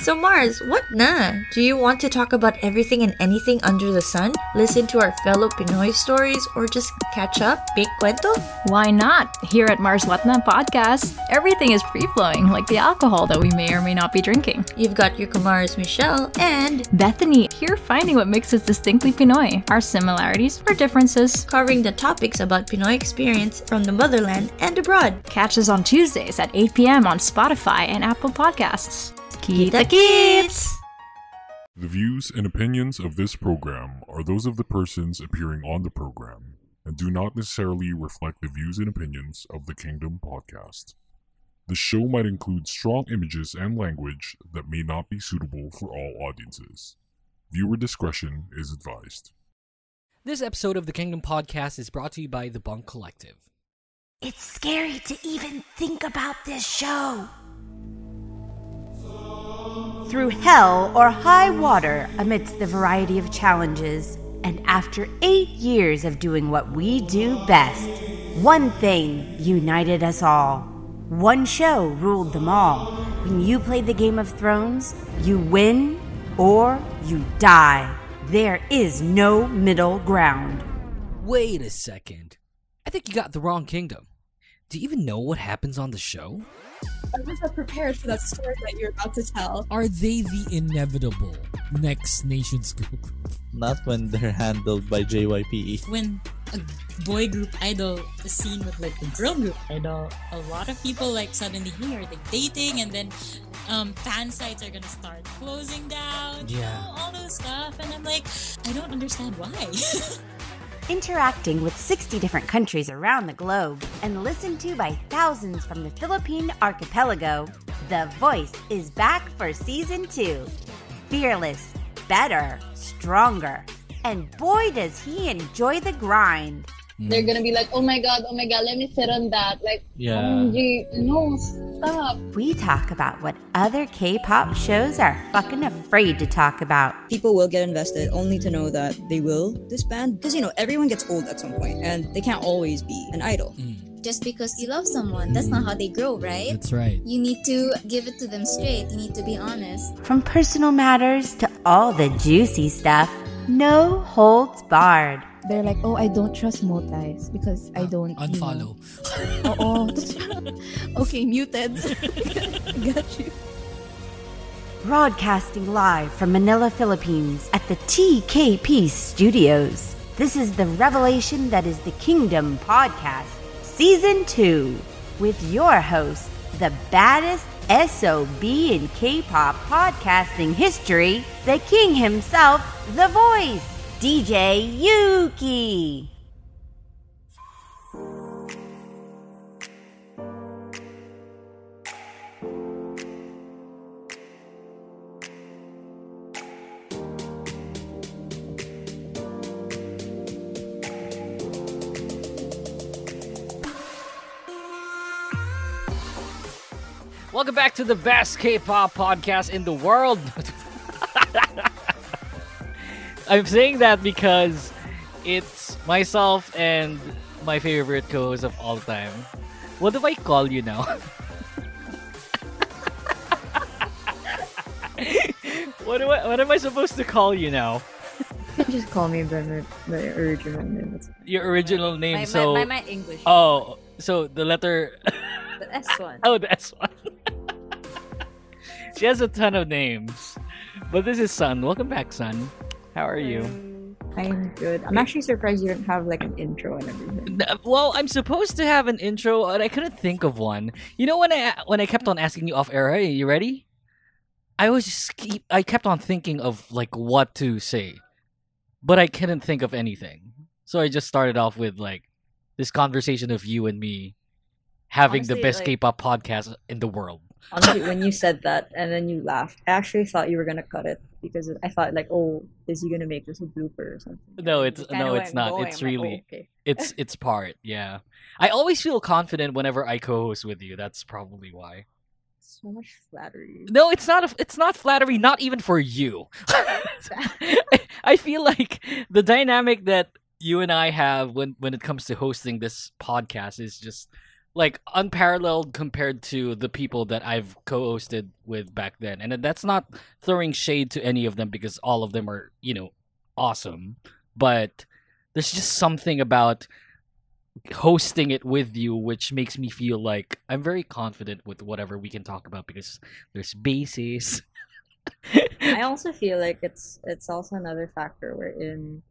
So Mars, what na? Do you want to talk about everything and anything under the sun? Listen to our fellow Pinoy stories or just catch up? Big cuento? Why not? Here at Mars What Na podcast, everything is free flowing, like the alcohol that we may or may not be drinking. You've got your Kumars Michelle and Bethany, here finding what makes us distinctly Pinoy, our similarities, our differences. covering the topics about Pinoy experience from the motherland and abroad. Catch us on Tuesdays at 8 p.m. on Spotify and Apple Podcasts. Kita Kits! The views and opinions of this program are those of the persons appearing on the program and do not necessarily reflect the views and opinions of the Kingdom podcast. The show might include strong images and language that may not be suitable for all audiences. Viewer discretion is advised. This episode of the Kingdom Podcast is brought to you by The Bunk Collective. It's scary to even think about this show. Through hell or high water, amidst the variety of challenges, and after eight years of doing what we do best, one thing united us all. One show ruled them all. When you play the Game of Thrones, you win or you die. There is no middle ground. Wait a second. I think you got the wrong kingdom. Do you even know what happens on the show? I was not prepared for that story that you're about to tell. Are they the inevitable next nations group? Not when they're handled by JYPE. when a boy group idol is seen with like a girl group idol, a lot of people like suddenly here are like dating and then um, fan sites are gonna start closing down. you Yeah. know, all those stuff. And I'm like, I don't understand why. Interacting with 60 different countries around the globe and listened to by thousands from the Philippine archipelago, The Voice is back for season two. Fearless, better, stronger. And boy, does he enjoy the grind. They're mm. gonna be like, oh my god, oh my god, let me sit on that. Like, Yeah. OMG, no, stop. We talk about what other K pop shows are fucking afraid to talk about. people will get invested only to know that they will disband because you know everyone gets old at some point and they can't always be an idol mm. just because you love someone. That's not mm. how they grow, right? That's right. You need to give it to them straight. You need to be honest. From personal matters to all the juicy stuff, no holds barred. They're like, oh, I don't trust multis because I ah, don't. you know." Unfollow. Oo. Okay, muted. Got you. Broadcasting live from Manila, Philippines at the TKP studios. This is the revelation that is the Kingdom Podcast, Season 2, with your host, the baddest SOB in K pop podcasting history, the king himself, The Voice, DJ Yuuki. Welcome back to the best K-pop podcast in the world. I'm saying that because it's myself and my favorite co-host of all time. What do I call you now? what do I, what am I supposed to call you now? Just call me by my, my original name. That's Your original name, My, so my, my, my English. oh, so the letter The S one. Oh, the S one. she has a ton of names. But this is Sun. Welcome back, Sun. How are you? Mm, I'm good. I'm actually surprised you don't have like an intro and everything. Well, I'm supposed to have an intro, and I couldn't think of one. You know when I when I kept on asking you off air, hey, you ready? I was just keep I kept on thinking of like what to say, but I couldn't think of anything. So I just started off with like this conversation of you and me having the best like- K-pop podcast in the world. Honestly, when you said that and then you laughed, I actually thought you were gonna cut it because I thought like, oh, is he gonna make this a blooper or something? No, it's no, it's I'm not. going. It's I'm like, oh, really okay. it's it's part. Yeah, I always feel confident whenever I co-host with you. That's probably why. So much flattery. No, it's not. A, it's not flattery. Not even for you. I feel like the dynamic that you and I have when when it comes to hosting this podcast is just like unparalleled compared to the people that I've co-hosted with back then. And that's not throwing shade to any of them because all of them are, you know, awesome. But there's just something about hosting it with you which makes me feel like I'm very confident with whatever we can talk about because there's bases. I also feel like it's it's also another factor wherein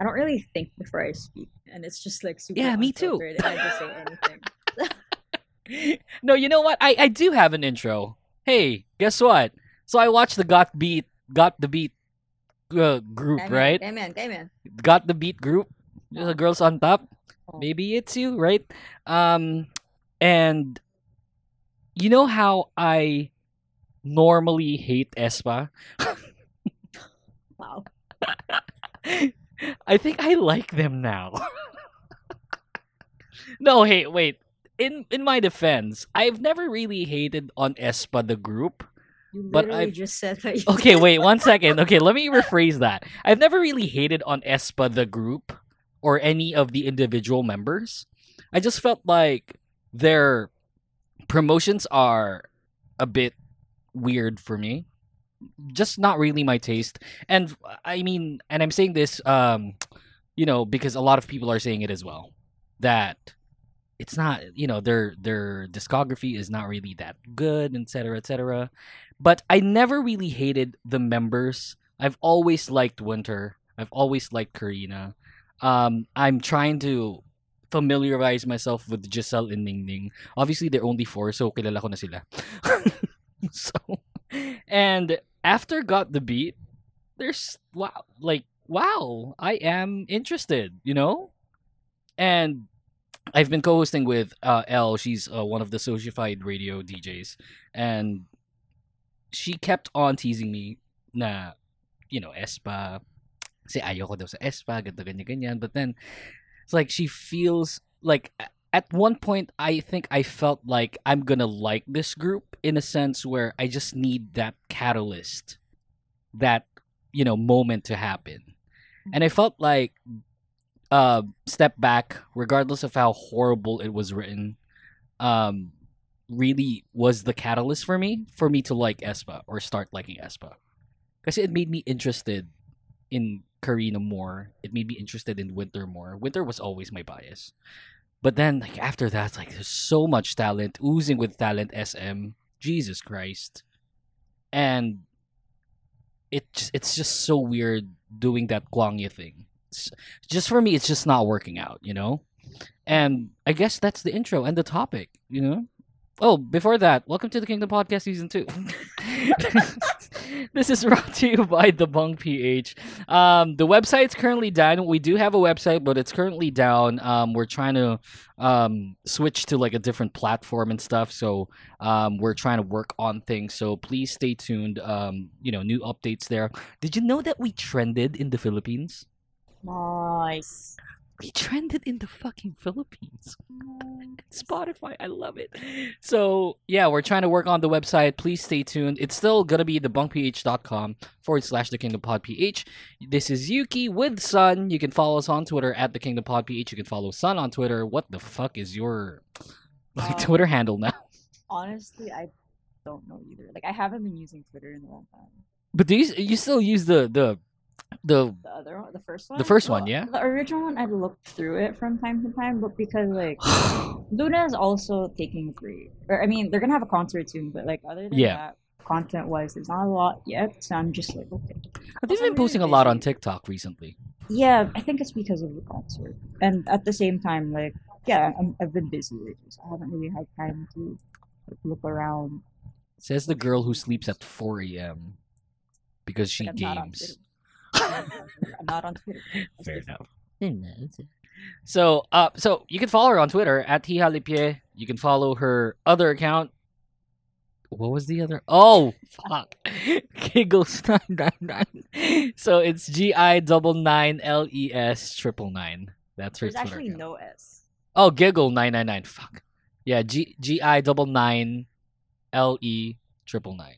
I don't really think before I speak, and it's just like super. Yeah, me too. I just say anything. no, you know what? I, I do have an intro. Hey, guess what? So I watched the Got Beat Got the Beat uh, group, right? Amen. Amen. Got the Beat group. The girls on top. Maybe it's you, right? Um and you know how I normally hate Aespa? Wow. I think I like them now. no, hey, wait. In in my defense, I've never really hated on Aespa the group. You But I've just said that. You Okay, wait, one second. Okay, let me rephrase that. I've never really hated on Aespa the group or any of the individual members. I just felt like their promotions are a bit weird for me. Just not really my taste. And I mean, and I'm saying this um you know, because a lot of people are saying it as well that it's not, you know, their their discography is not really that good, etc., etc. But I never really hated the members. I've always liked Winter. I've always liked Karina. Um, I'm trying to familiarize myself with Giselle and Ningning. Obviously, they're only four, so kilala ko na sila. so, and after Got the Beat, there's wow, like wow, I am interested, you know, and I've been co-hosting with uh, Elle. She's uh, one of the Socified radio DJs, and she kept on teasing me na, you know, Aespa. Kasi ayoko daw sa Aespa, ganito, ganyan, ganyan. But then, it's like she feels like at one point I think I felt like I'm gonna like this group in a sense where I just need that catalyst, that you know moment to happen, and I felt like uh step back regardless of how horrible it was written um really was the catalyst for me for me to like Aespa or start liking Aespa. Because it made me interested in Karina more. It made me interested in Winter more. Winter was always my bias. But then like after that like there's so much talent oozing with talent SM Jesus Christ. And it it's just so weird doing that Kwangya thing just for me it's just not working out you know? And i guess that's the intro and the topic you know? Oh before that welcome to the kingdom podcast season two. This is brought to you by the Bunk ph um the website's currently down. We do have a website but it's currently down. Um we're trying to um switch to like a different platform and stuff. So um we're trying to work on things. So please stay tuned. Um you know new updates there. Did you know that we trended in the philippines Nice. we trended in the fucking Philippines. Spotify, I love it. So yeah, we're trying to work on the website. Please stay tuned. It's still gonna be thebunkph.com forward slash the Kingdom Pod PH. This is Yuuki with Sun. You can follow us on Twitter at the Kingdom Pod PH. You can follow Sun on Twitter. What the fuck is your like Um, Twitter handle now? Honestly, I don't know either. Like I haven't been using Twitter in a long time. But do you you still use the the the The other one, the first one. The first one, yeah? The original one, I've looked through it from time to time, but because like Luna is also taking break, or I mean, they're gonna have a concert soon, but like other than Yeah. that, content wise, there's not a lot yet. So I'm just like, okay. But They've been posting a lot on TikTok recently. Yeah, I think it's because of the concert, and at the same time, like, yeah, I'm, I've been busy lately, so I haven't really had time to like, look around. Says the girl who sleeps at 4 a.m. because she games. I'm not on Twitter. Fair enough. So, uh, so you can follow her on Twitter at Tihalipie. You can follow her other account. What was the other? Oh, fuck. Giggles nine nine nine. So it's G I double nine L E S triple nine. That's her There's Twitter actually account. no S. Oh, Giggle nine nine nine. Fuck. Yeah, G G I double nine L E triple nine.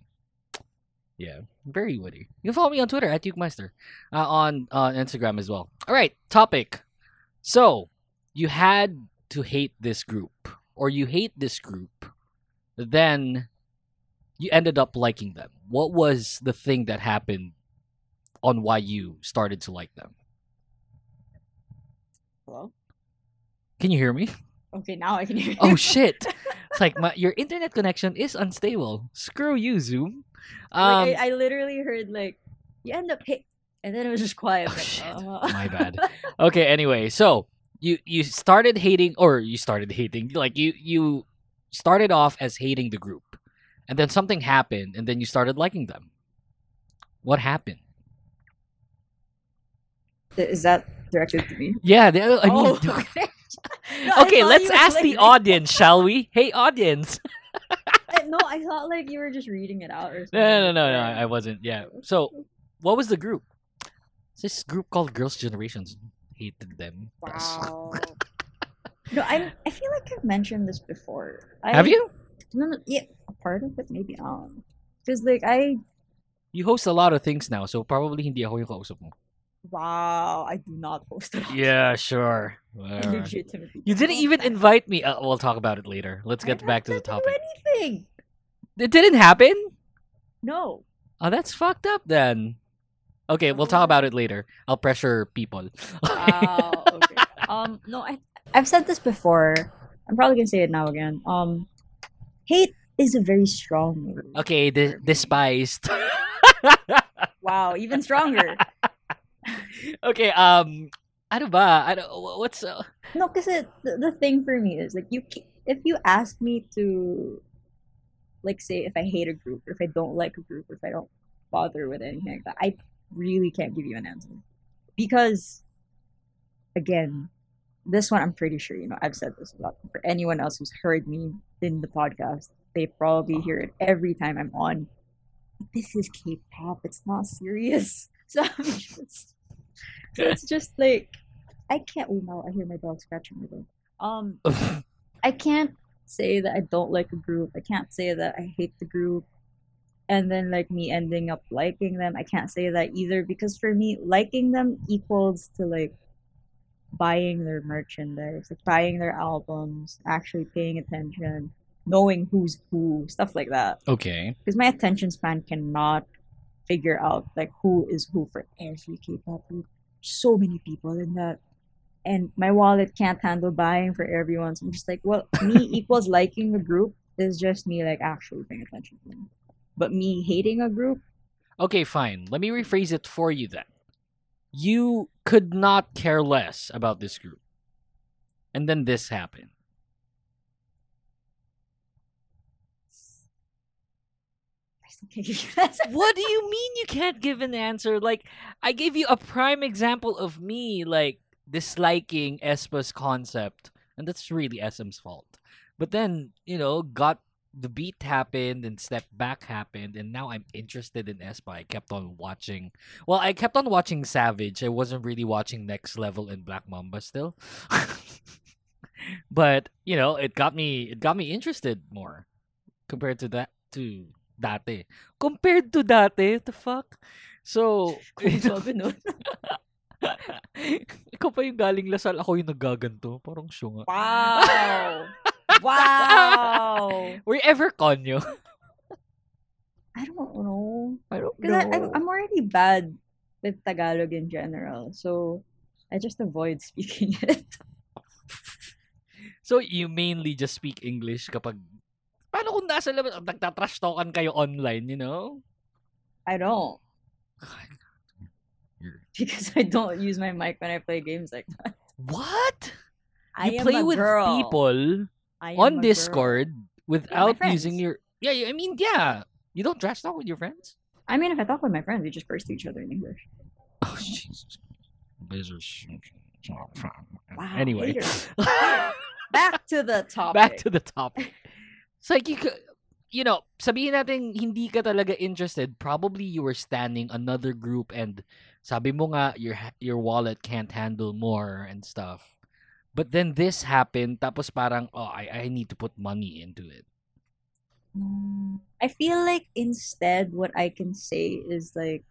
Yeah, very witty. You can follow me on Twitter at Dukemeister, uh, on uh, Instagram as well. All right, topic. So you had to hate this group or you hate this group, then you ended up liking them. What was the thing that happened on why you started to like them? Hello? Can you hear me? Okay, now I can hear you. Oh shit! It's like my, your internet connection is unstable. Screw you, Zoom. Um, like, I, I literally heard like you end up hit, and then it was just quiet. like, uh, my bad. Okay, anyway, so you you started hating or you started hating like you you started off as hating the group. And then something happened and then you started liking them. What happened? Is that directed to me? Yeah, they, I mean Oh, okay. No, Okay, thought let's ask like, the audience, shall we? Hey audience. I- no, I thought like you were just reading it out or something. No, no, no, no, I wasn't. Yeah. So, what was the group? It's this group called Girls' Generations. Hated them. Wow. no, I I feel like I've mentioned this before. I, Have you? No, no, yeah, a part of it maybe. Um, because like I You host a lot of things now, so probably hindi ako yung kausap mo. Wow, I do not post a lot. Yeah, sure. Legitimately You didn't even invite me. Uh, we'll talk about it later. Let's get back to the topic. anything. It didn't happen? No. Oh, that's fucked up then. Okay, we'll talk about it later. I'll pressure people. Wow. Okay. um. No, I I've said this before. I'm probably gonna say it now again. Um, hate is a very strong word. Okay, de- despised. Wow, even stronger. okay, um, ano ba? Ano, what's, uh, No, because the, the thing for me is like you if you ask me to like say if I hate a group or if I don't like a group or if I don't bother with anything like that, I really can't give you an answer. Because again, this one I'm pretty sure, you know, I've said this a lot. For anyone else who's heard me in the podcast, they probably hear it every time I'm on. This is K pop, it's not serious. So I'm just so it's just like I can't. Oh no! I hear my dog scratching my door. Um, I can't say that I don't like a group. I can't say that I hate the group, and then like me ending up liking them. I can't say that either because for me, liking them equals to like buying their merchandise, like buying their albums, actually paying attention, knowing who's who, stuff like that. okay. Because my attention span cannot figure out like who is who for every K-pop group. So many people in that, and my wallet can't handle buying for everyone. So I'm just like, well, me equals liking a group is just me like actually paying attention to them. But me hating a group, Okay, fine. Let me rephrase it for you then. You could not care less about this group. And then this happened. What do you mean you can't give an answer? Like, I gave you a prime example of me, like, disliking Aespa's concept. And that's really SM's fault. But then, you know, got the beat happened and step back happened and now I'm interested in Aespa. I kept on watching well, I kept on watching Savage. I wasn't really watching Next Level and Black Mamba still. but, you know, it got me it got me interested more compared to that to dati. Compared to dati, the fuck? So, Sabi nun. ikaw pa yung galing Lasal, ako yung nagaganto. Parang syunga. Wow. wow. Were you ever konyo? I don't know. I don't Because I, know. I'm already bad with Tagalog in general. So I just avoid speaking it. So, you mainly just speak English kapag... Kung nasa labas, oh, nagtatrash talkan kayo online, you know? I don't. Because I don't use my mic when I play games like that. What? I you play with girl. people on a girl. Discord without friends. using your... Yeah, I mean, yeah. You don't trash talk with your friends? I mean, if I talk with my friends, we just burst to each other in English. Oh, Jesus. This is... Wow, Anyway. Back to the topic. Back to the topic. It's like you could, you know, sabihin natin hindi ka talaga interested. Probably you were standing another group and sabi mo nga your your wallet can't handle more and stuff. But then this happened tapos parang oh I I need to put money into it. I feel like instead, what I can say is like,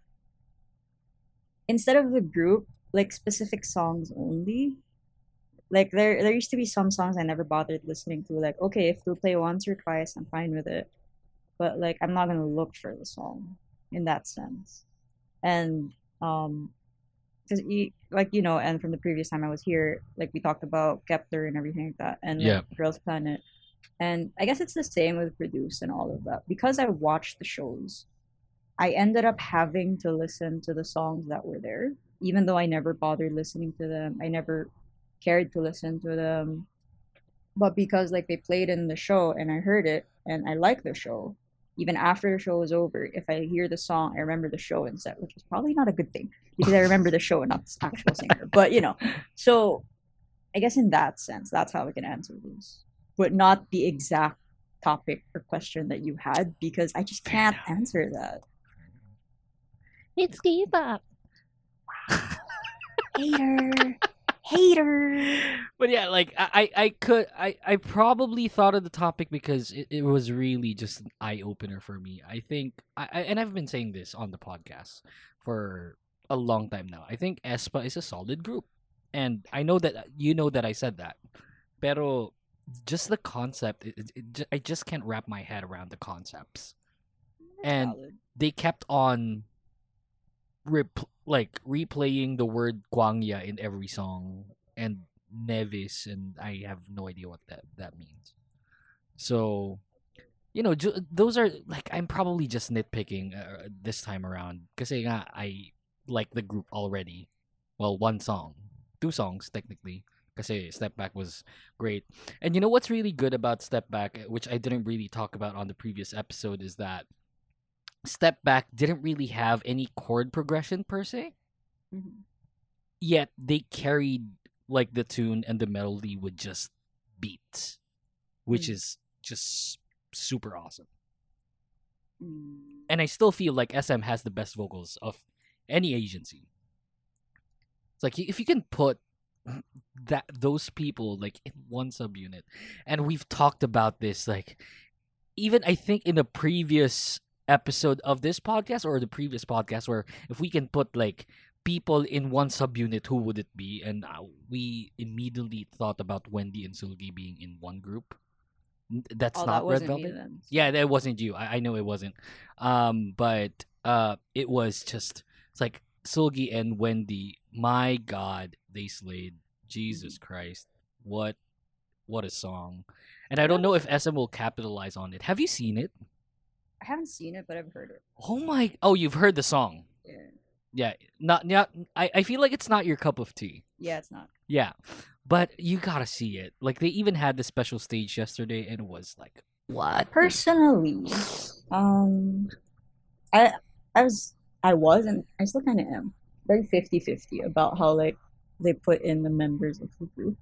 instead of the group, like specific songs only. Like there there used to be some songs I never bothered listening to. Like, okay, if they'll play once or twice, I'm fine with it. But like I'm not gonna look for the song in that sense. And um because like you know, and from the previous time I was here, like we talked about Kepler and everything like that, and like, Yeah. Girls Planet, and I guess it's the same with Produce and all of that. Because I watched the shows, I ended up having to listen to the songs that were there, even though I never bothered listening to them. I never cared to listen to them, but because like they played in the show and I heard it and I like the show, even after the show was over, if I hear the song, I remember the show instead, which is probably not a good thing because I remember the show and not the actual singer. But you know, so I guess in that sense, that's how I can answer this, but not the exact topic or question that you had because I just can't answer that. It's K-pop. Hater. Hater. But yeah, like I, I I could I, I probably thought of the topic because it, it was really just an eye opener for me. I think I, I and I've been saying this on the podcast for a long time now. I think Aespa is a solid group. And I know that you know that I said that. Pero just the concept it, it, I just can't wrap my head around the concepts. And they kept on rep- like replaying the word Kwangya in every song and naevis and I have no idea what that that means. So you know, ju- those are like I'm probably just nitpicking uh, this time around because I like the group already. Well, one song, two songs technically. Because Step Back was great, and you know what's really good about Step Back, uh, which I didn't really talk about on the previous episode, is that Step Back didn't really have any chord progression per se. Yet they carried like the tune and the melody would just beat, which mm. is just super awesome. And mm. I still feel like SM has the best vocals of any agency. It's like if you can put that those people like in one subunit, and we've talked about this like even I think in the previous episode of this podcast or the previous podcast where if we can put like people in one subunit who would it be? And uh, we immediately thought about Wendy and Seulgi being in one group. That's Oh, not that Red Velvet? yeah that wasn't you. I, I know it wasn't. Um but uh it was just it's like Seulgi and Wendy my god they slayed Jesus Christ. What what a song. And I don't know if SM will capitalize on it. Have you seen it? I haven't seen it, but I've heard it. Oh my! Oh, you've heard the song. Yeah. Yeah, not not. I I feel like it's not your cup of tea. Yeah, it's not. Yeah, but you gotta see it. Like they even had the special stage yesterday, and it was like what? Personally, um, I I was I was and I still kind of am very 50-50 about how like they put in the members of the group.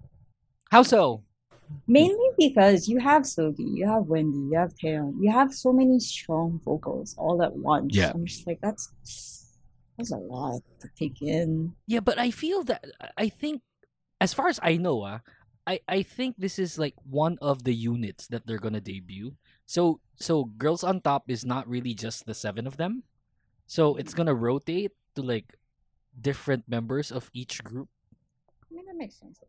How so? Mainly because you have Seulgi, you have Wendy, you have Taeyeon, you have so many strong vocals all at once. Yeah. I'm just like that's that's a lot to take in. Yeah, but I feel that I think, as far as I know, ah, I I think this is like one of the units that they're gonna debut. So so girls on top is not really just the seven of them. So it's gonna rotate to like different members of each group. I mean that makes sense.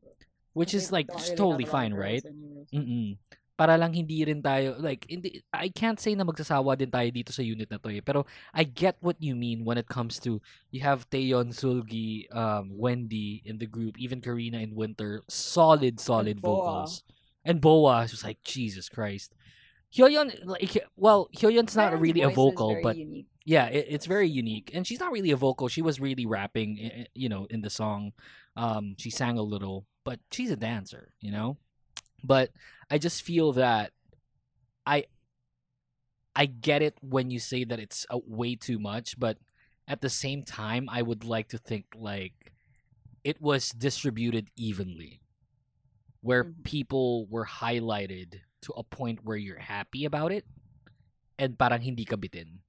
Which They is like really totally have a lot of fine, right? Mm-mm. Para lang hindi rin tayo like hindi I can't say na magsasawa din tayo dito sa unit na to eh. Pero I get what you mean when it comes to you have Taeyeon, Seulgi, um, Wendy in the group, even Karina in Winter, solid solid BoA. vocals. And BoA just like Jesus Christ. Hyoyeon like well, Hyoyeon's not really a vocal, but unique. yeah, it, it's very unique. And she's not really a vocal. She was really rapping, i- i- you know, in the song. Um, she sang a little, but she's a dancer, you know. But I just feel that I I get it when you say that it's uh, way too much, but at the same time, I would like to think like it was distributed evenly, where people were highlighted to a point where you're happy about it, and parang hindi ka bitin.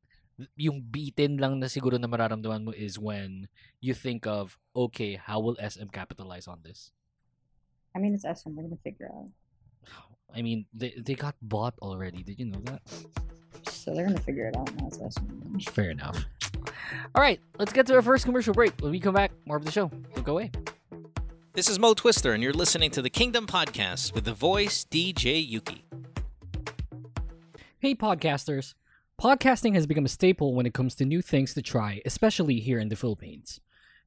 Yung bitin lang na siguro na mararamdaman mo is when you think of, okay, how will SM capitalize on this? I mean it's SM, we're gonna figure out. I mean, they they got bought already. Did you know that? So they're gonna figure it out now. It's SM. Fair enough. All right, let's get to our first commercial break. When we come back, more of the show. Don't go away. This is Mo Twister, and you're listening to the Kingdom Podcast with the voice DJ Yuuki. Hey, podcasters. Podcasting has become a staple when it comes to new things to try, especially here in the Philippines.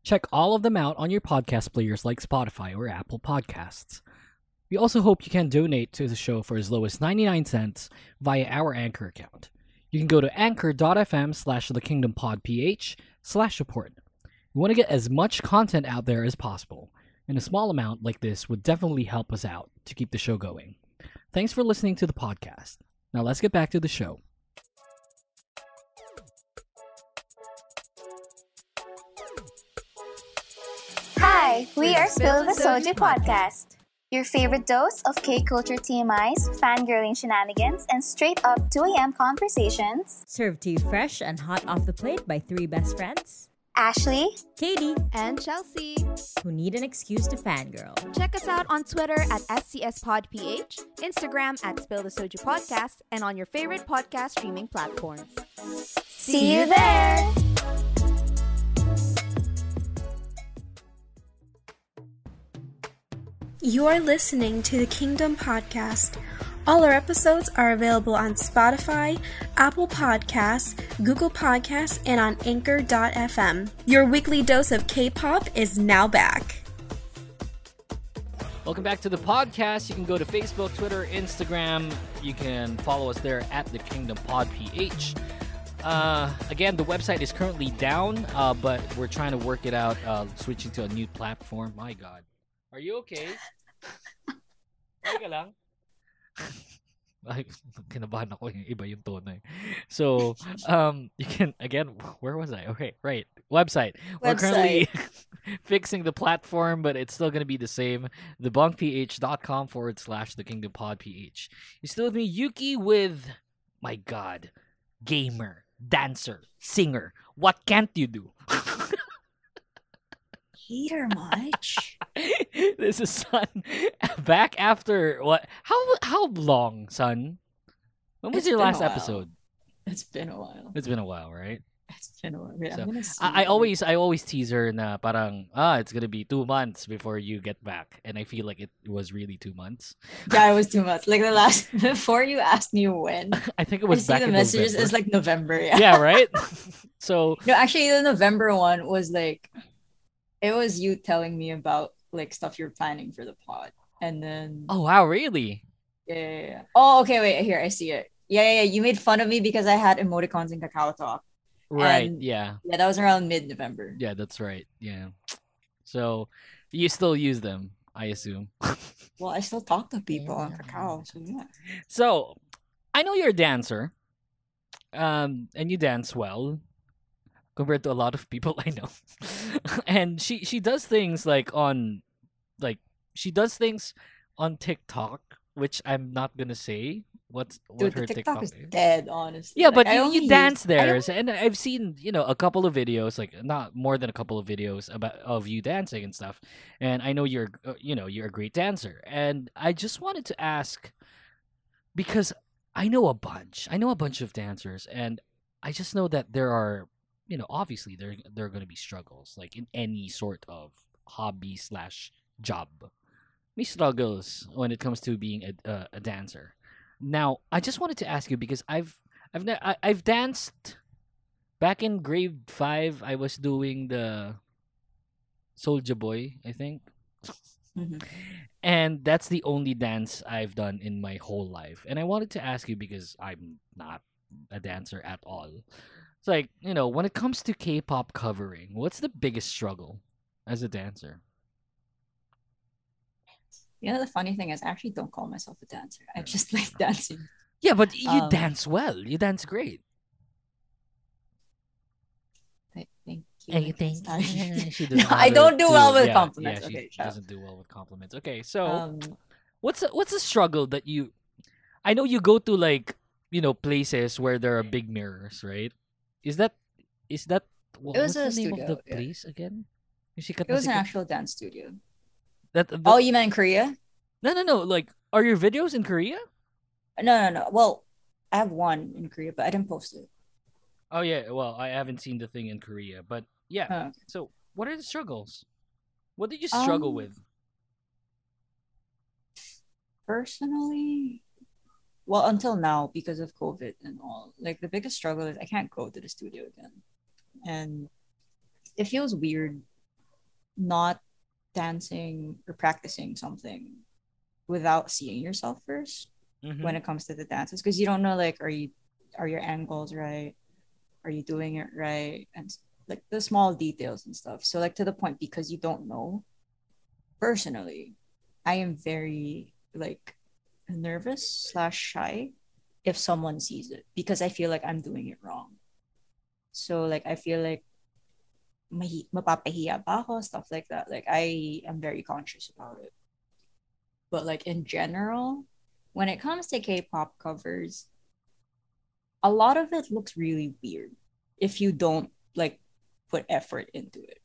Check all of them out on your podcast players like Spotify or Apple Podcasts. We also hope you can donate to the show for as low as 99 cents via our Anchor account. You can go to anchor.fm slash the kingdom pod ph slash support. We want to get as much content out there as possible, and a small amount like this would definitely help us out to keep the show going. Thanks for listening to the podcast. Now let's get back to the show. Hi, we are Spill the Soju Podcast. Your favorite dose of K culture TMIs, fangirling shenanigans, and straight up 2 a.m. conversations. Served to you fresh and hot off the plate by three best friends Ashley, Katie, And Chelsea. who need an excuse to fangirl. Check us out on Twitter at SCSPodPH, Instagram at Spill the Soju Podcast, and on your favorite podcast streaming platforms. see you there! You are listening to the Kingdom Podcast. All our episodes are available on Spotify, Apple Podcasts, Google Podcasts, and on Anchor.fm. Your weekly dose of K pop is now back. Welcome back to the podcast. You can go to Facebook, Twitter, Instagram. You can follow us there at the Kingdom Pod PH. Uh, again, the website is currently down, uh, but we're trying to work it out, uh, switching to a new platform. My God. Are you okay? Okay ka lang? Ay, kinabahan ako yung iba yung tono eh. So, um, you can, again, where was I? Okay, right. Website. We're currently fixing the platform, but it's still going to be the same. Thebunkph.com forward slash the kingdom pod ph. You still with me, Yuuki, with, my God, gamer, dancer, singer. What can't you do? Hater much? this is Sun back after what? How how long, Sun? When was It's your last episode? It's been a while. It's been a while, right? It's been a while. Wait, So, I'm gonna see. I, I always I always tease her na parang ah it's gonna be two months before you get back, and I feel like it was really two months. Yeah, it was two months. Like the last before you asked me when. I think it was. I see the in messages. November. It's like November. Yeah. yeah, right. so No, actually, the November one was like, it was you telling me about like stuff you're planning for the pod, and then oh wow, really? yeah, yeah, yeah. Oh, okay, wait, here I see it. Yeah, yeah, yeah. You made fun of me because I had emoticons in Kakao Talk. Right? And- yeah. Yeah, that was around mid-November. Yeah, that's right. Yeah. So you still use them, I assume. Well, I still talk to people on Kakao, so yeah. So, I know you're a dancer, um, and you dance well compared to a lot of people I know. and she she does things like on, like she does things on TikTok, which I'm not gonna say what's what Dude, her the TikTok, is is. dead, honestly. Yeah, Like, but I you, you dance there, and I've seen you know a couple of videos, like not more than a couple of videos about of you dancing and stuff. And I know you're uh, you know you're a great dancer, and I just wanted to ask because I know a bunch, I know a bunch of dancers, and I just know that there are you know obviously there there are going to be struggles like in any sort of hobby slash job. Me struggles when it comes to being a, a, a dancer. Now, I just wanted to ask you because I've I've ne- I, I've danced back in grade five. I was doing the Soldier Boy, I think, Mhm. and that's the only dance I've done in my whole life. And I wanted to ask you because I'm not a dancer at all. It's like you know when it comes to K-pop covering, what's the biggest struggle as a dancer? You know, the funny thing is, I actually don't call myself a dancer. I just like dancing. Yeah, but you Um, dance well. You dance great. Thank you. Hey, I thank you. No, I don't do well with yeah, compliments. Yeah, she okay, doesn't do well with compliments. Okay, so Um, what's a, what's a struggle that you? I know you go to like you know places where there are big mirrors, right? Is that is that what it was, the name studio, of the yeah. place again? Musikat it was an actual dance studio. That the... oh, you meant in Korea? No, no, no. Like, are your videos in Korea? No, no, no. Well, I have one in Korea, but I didn't post it. Oh yeah, well, I haven't seen the thing in Korea, but yeah. Huh. So, what are the struggles? What did you struggle um, with? Personally, well, until now, because of COVID and all, like the biggest struggle is I can't go to the studio again. And it feels weird not dancing or practicing something without seeing yourself 1st Mhm. when it comes to the dances because you don't know like are you are your angles right are you doing it right and like the small details and stuff so like to the point because you don't know personally i am very like nervous slash shy if someone sees it because i feel like i'm doing it wrong. So like i feel like mahi- mapapahiya ba ako, stuff like that. Like i am very conscious about it. But like in general when it comes to k-pop covers a lot of it looks really weird if you don't like put effort into it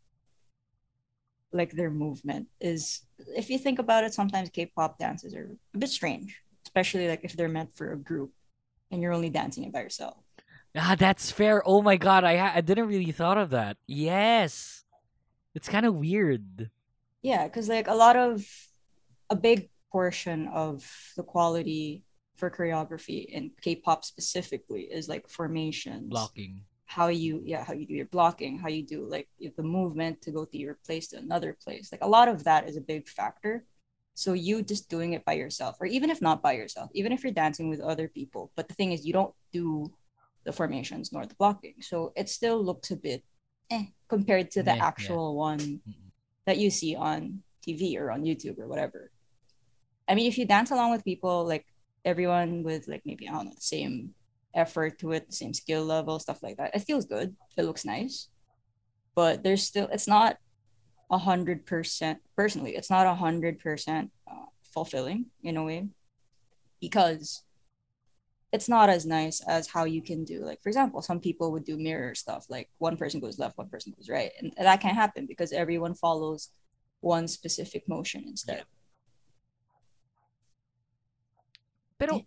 like their movement is if you think about it sometimes k-pop dances are a bit strange especially like if they're meant for a group and you're only dancing it by yourself Ah, that's fair. Oh my god, I ha- I didn't really thought of that. Yes, it's kind of weird. yeah because like a lot of a big portion of the quality for choreography in k-pop specifically is like formations Blocking. How you yeah how you do your blocking how you do like the movement to go to your place to another place. Like a lot of that is a big factor. So you just doing it by yourself or even if not by yourself even if you're dancing with other people but the thing is you don't do the formations nor the blocking. So it still looks a bit eh, compared to the yeah. actual one that you see on tv or on youtube or whatever. I mean if you dance along with people like everyone with like maybe i don't know the same effort to it same skill level stuff like that. It feels good. It looks nice. But there's still it's not a hundred percent personally it's not a hundred percent uh, fulfilling in a way. Because it's not as nice as how you can do like for example some people would do mirror stuff like one person goes left one person goes right. And that can't happen because everyone follows one specific motion instead. Pero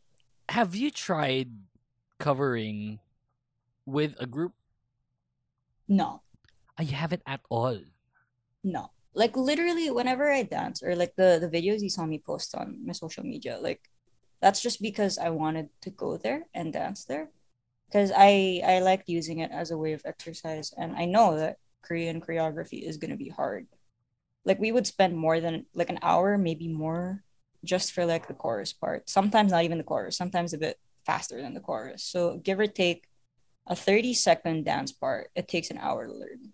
have you tried covering with a group? no I haven't at all. No. Like literally whenever I dance or like the the videos you saw me post on my social media, like that's just because I wanted to go there and dance there. Because I I liked using it as a way of exercise and I know that Korean choreography is gonna be hard. Like we would spend more than like an hour, maybe more, just for like the chorus part. Sometimes not even the chorus, sometimes a bit faster than the chorus. So give or take a 30 second dance part, it takes an hour to learn.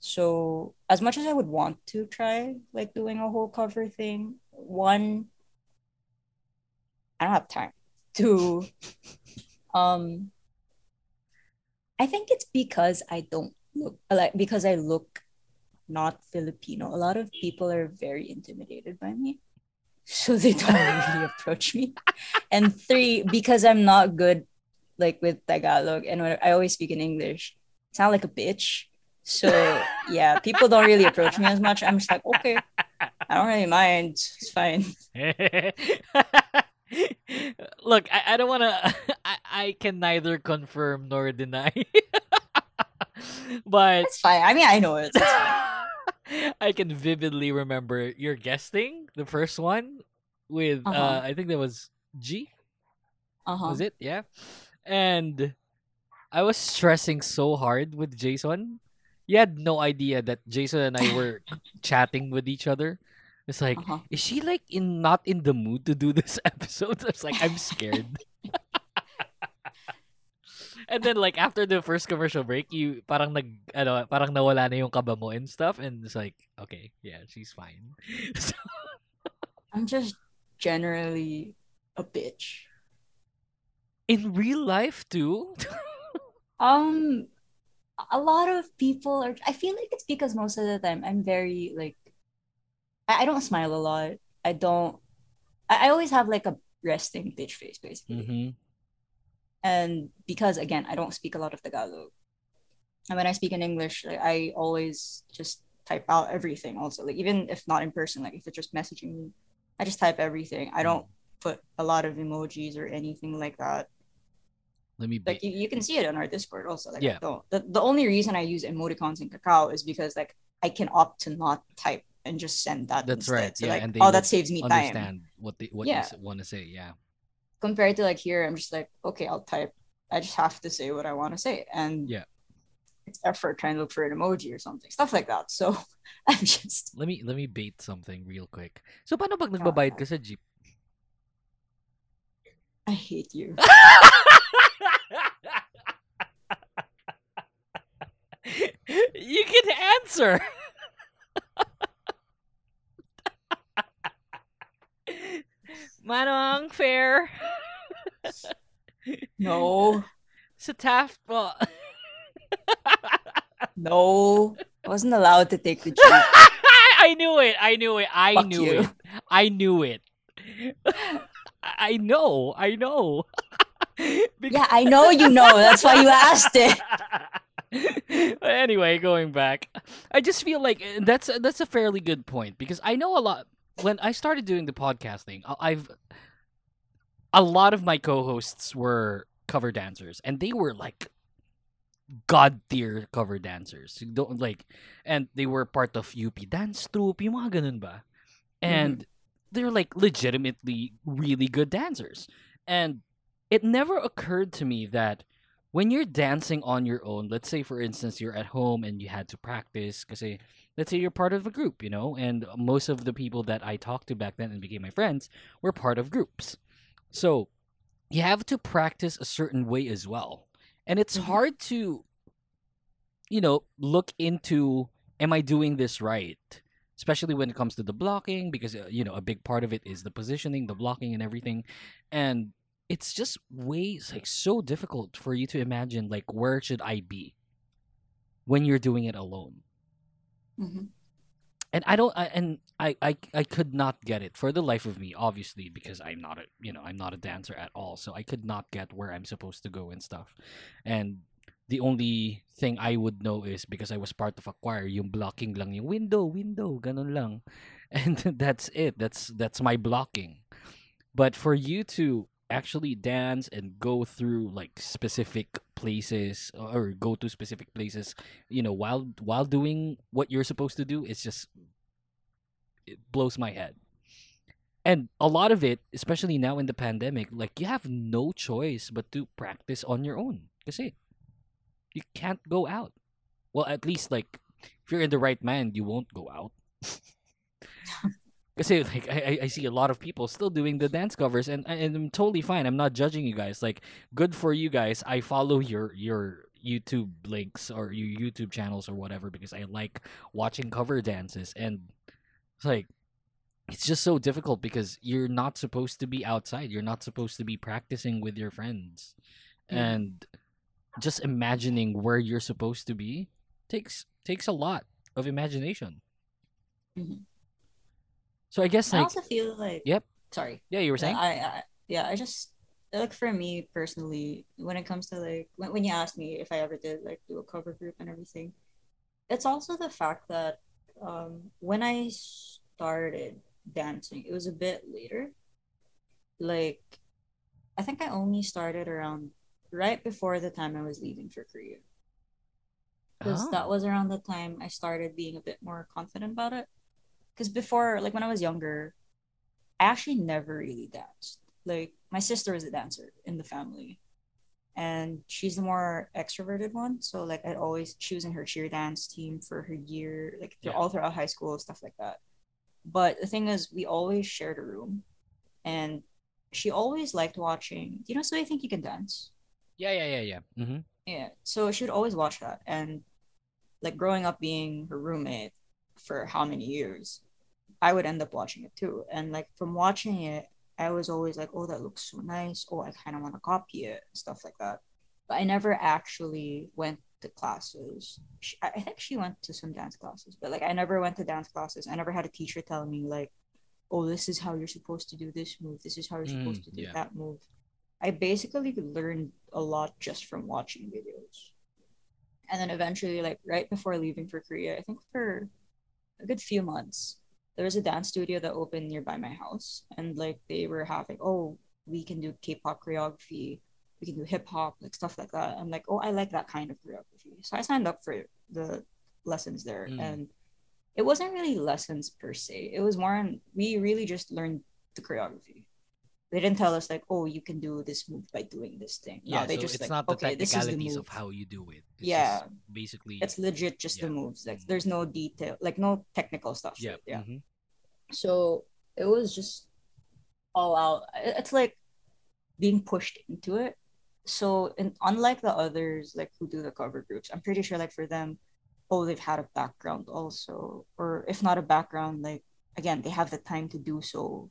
So as much as I would want to try like doing a whole cover thing, one I don't have time. Two um I think it's because I don't look like because I look not Filipino. A lot of people are very intimidated by me. So they don't really approach me. And three, because I'm not good like with Tagalog and I always speak in English, sound like a bitch. So yeah, people don't really approach me as much. I'm just like, okay, I don't really mind. It's fine. Look, I, I don't want to. I, I can neither confirm nor deny. but it's fine. I mean, I know it. I can vividly remember your guesting the first one with uh Uh-huh. I think that was G. Uh-huh. Was it? Yeah. And I was stressing so hard with Jason. You had no idea that Jason and I were chatting with each other. It's like, Uh-huh. is she like in not in the mood to do this episode? It's like I'm scared. And then like after the first commercial break, you parang nag ano, parang nawala na yung kaba mo and stuff and it's like, okay, yeah, she's fine. So, I'm just generally a bitch. in real life too? Um, a lot of people are. I feel like it's because most of the time I'm very like, I, I don't smile a lot. I don't. I, I always have like a resting bitch face basically, mm-hmm. And because again I don't speak a lot of Tagalog, and when I speak in English, like, I always just type out everything. Also, like even if not in person, like if it's just messaging me, I just type everything. I don't put a lot of emojis or anything like that. Let me like you, you can see it on our Discord also. Like Yeah. The, the only reason I use emoticons in Kakao is because like I can opt to not type and just send that. That's instead. right. So yeah, like, and they oh, that saves me time. understand what they what Yeah. you want to say. Yeah. Compared to like here, I'm just like, okay, I'll type. I just have to say what I want to say, and Yeah. it's effort trying to look for an emoji or something, stuff like that. So I'm just Let me let me bait something real quick. So paano pag nagbabayad ka sa jeep? I hate you. you can answer. Manong, fair. No. Sa Taft, well, no, I wasn't allowed to take the jeep. I knew it. I knew it. I Fuck knew you. it. I knew it. I know. I know. yeah, I know you know. That's why you asked it. Anyway, going back, I just feel like uh, that's that's a fairly good point because I know a lot. When I started doing the podcasting, I- I've a lot of my co-hosts were cover dancers, and they were like god tier cover dancers. You Don't like, and they were part of UP dance troupe, yung mga ganun ba? And mm-hmm. they're like legitimately really good dancers. And it never occurred to me that when you're dancing on your own, let's say for instance you're at home and you had to practice kasi let's say you're part of a group, you know, and most of the people that I talked to back then and became my friends were part of groups. So you have to practice a certain way as well. And it's hard to you know, look into am I doing this right? Especially when it comes to the blocking because uh, you know, a big part of it is the positioning, the blocking and everything. And it's just ways like so difficult for you to imagine like where should I be when you're doing it alone. Mhm. And I don't I, and I, I I could not get it for the life of me obviously because I'm not a you know I'm not a dancer at all so I could not get where I'm supposed to go and stuff. And the only thing I would know is because I was part of a choir, yung blocking lang yung window, window, ganun lang. And that's it. That's that's my blocking. But for you to actually dance and go through like specific places or go to specific places, you know, while while doing what you're supposed to do, it's just it blows my head. And a lot of it, especially now in the pandemic, like you have no choice but to practice on your own. because you can't go out. Well, at least like if you're in the right mind, you won't go out. Kasi like I, I- see a lot of people still doing the dance covers and and I'm totally fine. I'm not judging you guys. Like good for you guys. I follow your your YouTube links or your YouTube channels or whatever because I like watching cover dances and it's like it's just so difficult because you're not supposed to be outside. You're not supposed to be practicing with your friends. Mhm. And just imagining where you're supposed to be takes takes a lot of imagination. Mhm. So I guess I like also feel like Yep. sorry. Yeah, you were saying? I, I yeah, I just like for me personally, when it comes to like when, when you asked me if I ever did like do a cover group and everything, it's also the fact that um when I started dancing, it was a bit later. Like I think I only started around right before the time I was leaving for Korea. Because Oh. that was around the time I started being a bit more confident about it. Because before, like when I was younger, I actually never really danced. Like my sister is a dancer in the family, and she's the more extroverted one. So like I'd always she was in her cheer dance team for her year, like through, all throughout high school stuff like that. But the thing is, we always shared a room, and she always liked watching. Do you know? So I think you can dance. Yeah, yeah, yeah, yeah. Mm-hmm. Yeah. So she would always watch that. And like growing up being her roommate for how many years, I would end up watching it too. And like from watching it, I was always like, oh, that looks so nice. Oh, I kind of want to copy it, stuff like that. But I never actually went to classes. She, I think she went to some dance classes, but like I never went to dance classes. I never had a teacher tell me like, oh, this is how you're supposed to do this move. This is how you're supposed Mm, to do yeah. that move. I basically learned a lot just from watching videos. And then eventually, like right before leaving for Korea, I think for a good few months, there was a dance studio that opened nearby my house. And like they were having, oh, we can do K pop choreography, we can do hip hop, like stuff like that. I'm like, oh, I like that kind of choreography. So I signed up for the lessons there. Mm. And it wasn't really lessons per se. It was more on we really just learned the choreography. They didn't tell us like, oh, you can do this move by doing this thing. No, Yeah, they so just it's like, not the okay, this is the technicalities of how you do it. It's yeah, basically it's legit just the moves. Like there's no detail, like no technical stuff. yeah, yeah. mhm. So it was just all out. It's like being pushed into it. So, and unlike the others, like who do the cover groups, I'm pretty sure, like for them, oh, they've had a background also, or if not a background, like again, they have the time to do so.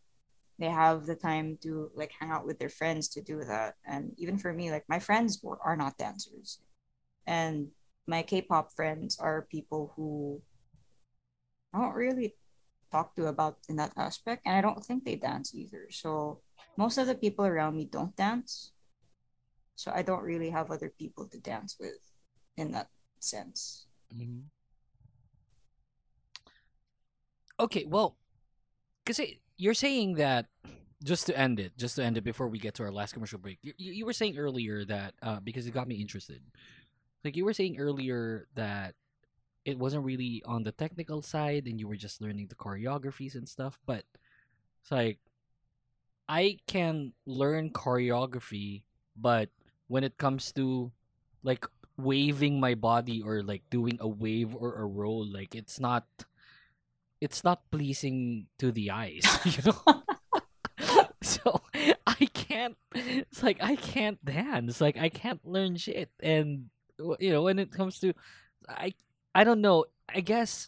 They have the time to like hang out with their friends to do that. And even for me, like my friends were, are not dancers, and my K-pop friends are people who I don't really talk to about in that aspect and i don't think they dance either so most of the people around me don't dance so i don't really have other people to dance with in that sense Mhm. Okay, well, because you're saying that just to end it, just to end it before we get to our last commercial break, you, you were saying earlier that uh, because it got me interested, like you were saying earlier that it wasn't really on the technical side and you were just learning the choreographies and stuff, but it's like I can learn choreography, but when it comes to like waving my body or like doing a wave or a roll, like it's not it's not pleasing to the eyes, you know. so I can't. It's like I can't dance. Like I can't learn shit. And you know, when it comes to, I I don't know. I guess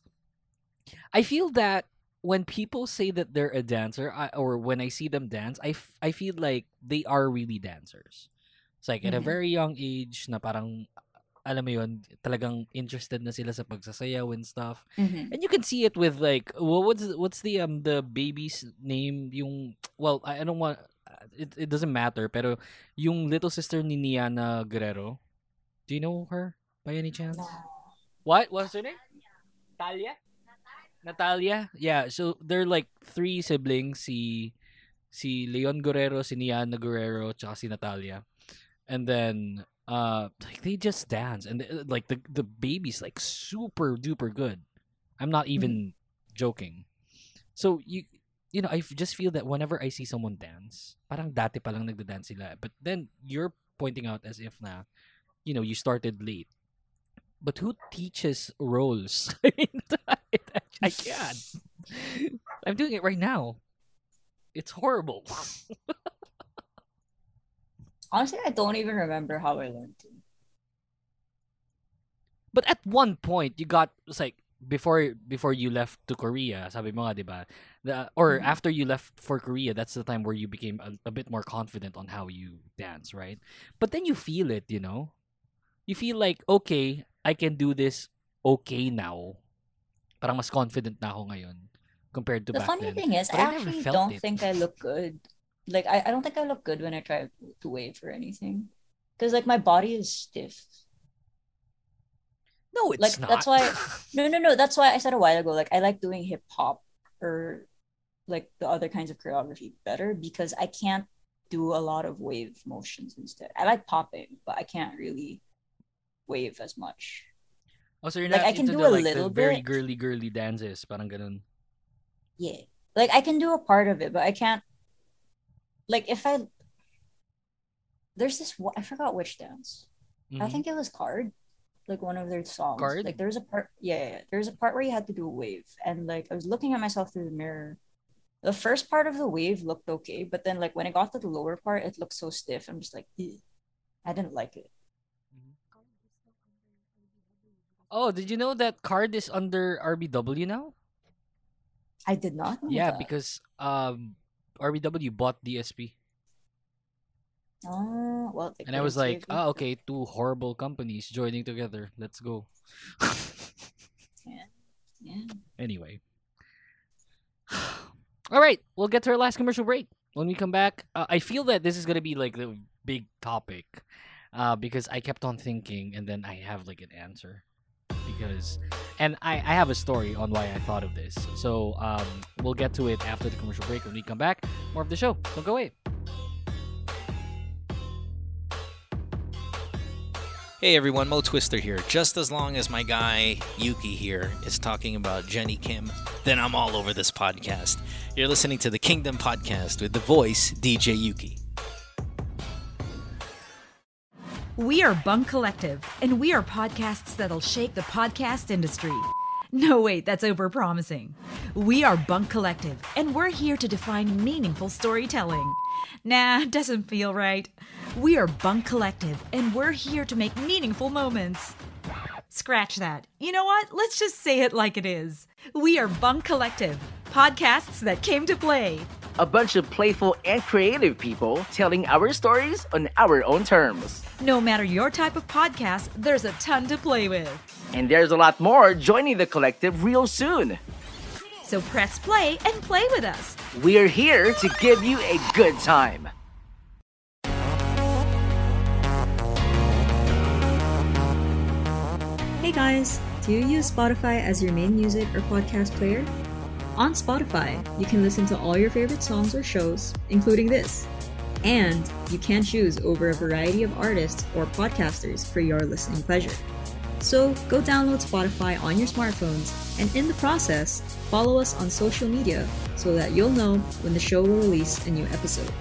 I feel that when people say that they're a dancer, I, or when I see them dance, I, f- I feel like they are really dancers. It's like at a Mhm. very young age na parang alam mo yun, talagang interested na sila sa pagsasayaw and stuff. Mhm. And you can see it with like wha- what's what's the um the baby's name yung well I, I don't want it, it doesn't matter pero yung little sister ni Niana Guerrero. Do you know her by any chance? What? What's her name? Talia? Natalia? Yeah, so they're like three siblings, si si Leon Guerrero, si Niana Guerrero, tsaka si Natalia. And then uh like they just dance and uh, like the the baby's like super duper good. I'm not even joking. So you you know, i just feel that whenever I see someone dance, parang dati pa lang nagda-dance sila. But then you're pointing out as if na you know, you started late. But who teaches roles? I mean, I, I can't. I'm doing it right now. It's horrible. Honestly i don't even remember how i learned to But at one point, you got it's like before before you left to Korea, sabi mo nga, di ba? The, or Mhm. after you left for Korea, that's the time where you became a, a bit more confident on how you dance, right? But then you feel it, you know? You feel like, okay, I can do this okay now. Parang mas confident na ako ngayon compared to the funny then. thing is But i actually felt don't it. think i look good like I, I don't think i look good when i try to wave or anything because like my body is stiff No, it's like not. that's why no no no that's why i said a while ago like i like doing hip hop or like the other kinds of choreography better because i can't do a lot of wave motions instead i like popping but i can't really wave as much Oh, so you're like, not I can do the, a like, little very bit. girly girly dances, parang ganun. yeah like i can do a part of it but i can't like if i there's this i forgot which dance i Mhm. think it was KARD like one of their songs KARD? like there's a part yeah, yeah, there's a part where you had to do a wave and like i was looking at myself through the mirror the first part of the wave looked okay but then like when it got to the lower part it looked so stiff i'm just like "Ew." i didn't like it Oh, did you know that KARD is under RBW now? i did not know Yeah, that. because um RBW bought DSP. oh well they And I was like, oh, okay, two horrible companies joining together. Let's go. yeah yeah Anyway. All right, we'll get to our last commercial break. When we come back, uh, I feel that this is going to be like the big topic uh, because I kept on thinking and then I have like an answer. Because, and I, I have a story on why I thought of this. So um, we'll get to it after the commercial break. When we come back, more of the show. Don't go away. Hey everyone, Mo Twister here. Just as long as my guy Yuuki here is talking about Jenny Kim, then I'm all over this podcast. You're listening to the Kingdom Podcast with the voice DJ Yuuki. We are Bunk Collective, and we are podcasts that'll shake the podcast industry. No, wait, that's over promising. We are Bunk Collective, and we're here to define meaningful storytelling. Nah, doesn't feel right. We are Bunk Collective, and we're here to make meaningful moments. Scratch that. You know what? Let's just say it like it is. We are Bunk Collective, podcasts that came to play. A bunch of playful and creative people telling our stories on our own terms. No matter your type of podcast, there's a ton to play with. And there's a lot more joining the collective real soon. So press play and play with us. We're here to give you a good time. Hey guys, do you use Spotify as your main music or podcast player? On Spotify, you can listen to all your favorite songs or shows, including this. And you can choose over a variety of artists or podcasters for your listening pleasure. So go download Spotify on your smartphones and in the process, follow us on social media so that you'll know when the show will release a new episode.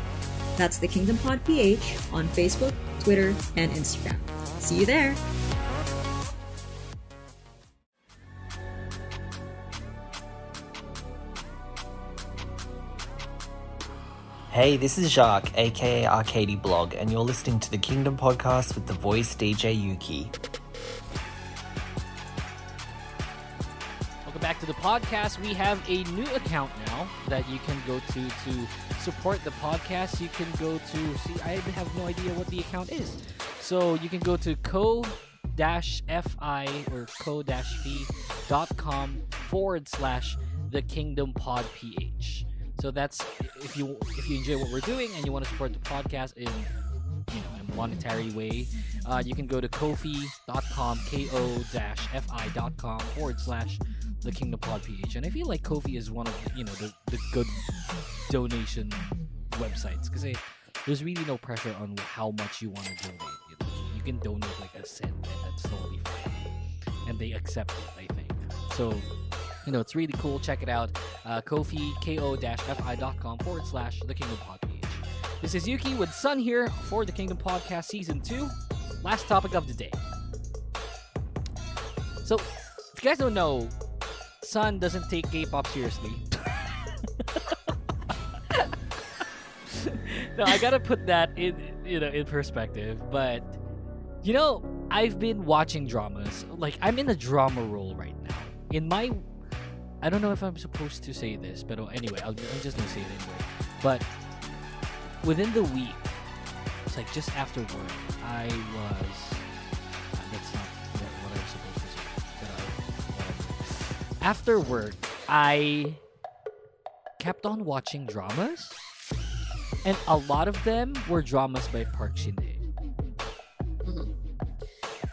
That's the Kingdom Pod PH on Facebook, Twitter, and Instagram. See you there! Hey, this is Jacques, aka Arcady Blog, and you're listening to the Kingdom Podcast with the voice DJ Yuuki. Welcome back to the podcast. We have a new account now that you can go to to support the podcast. You can go to see. I have no idea what the account is, so you can go to co fi or co dash fee dot com forward slash the Kingdom Pod PH. So that's if you if you enjoy what we're doing and you want to support the podcast in you know a monetary way, uh, you can go to kofi.com ko-fi.com forward slash the Kingdom Pod PH. And I feel like Ko-fi is one of you know the, the good donation websites because there's really no pressure on how much you want to donate. You, know? you can donate like a cent and that's totally fine, and they accept it. I think so you know, it's really cool. Check it out. Uh, Ko-fi, ko-fi.com forward slash The Kingdom Pod page. This is Yuuki with Sun here for The Kingdom Podcast Season 2. Last topic of the day. So, if you guys don't know, Sun doesn't take K-pop seriously. no, I gotta put that in, you know, in perspective. But, you know, I've been watching dramas. Like, I'm in a drama role right now. In my I don't know if I'm supposed to say this, but anyway, I'll, I'm just gonna say it anyway. But within the week, it's like just after work, I was. Uh, that's not what, I'm supposed to say. But uh. After work, I kept on watching dramas, and a lot of them were dramas by Park Shin Hye.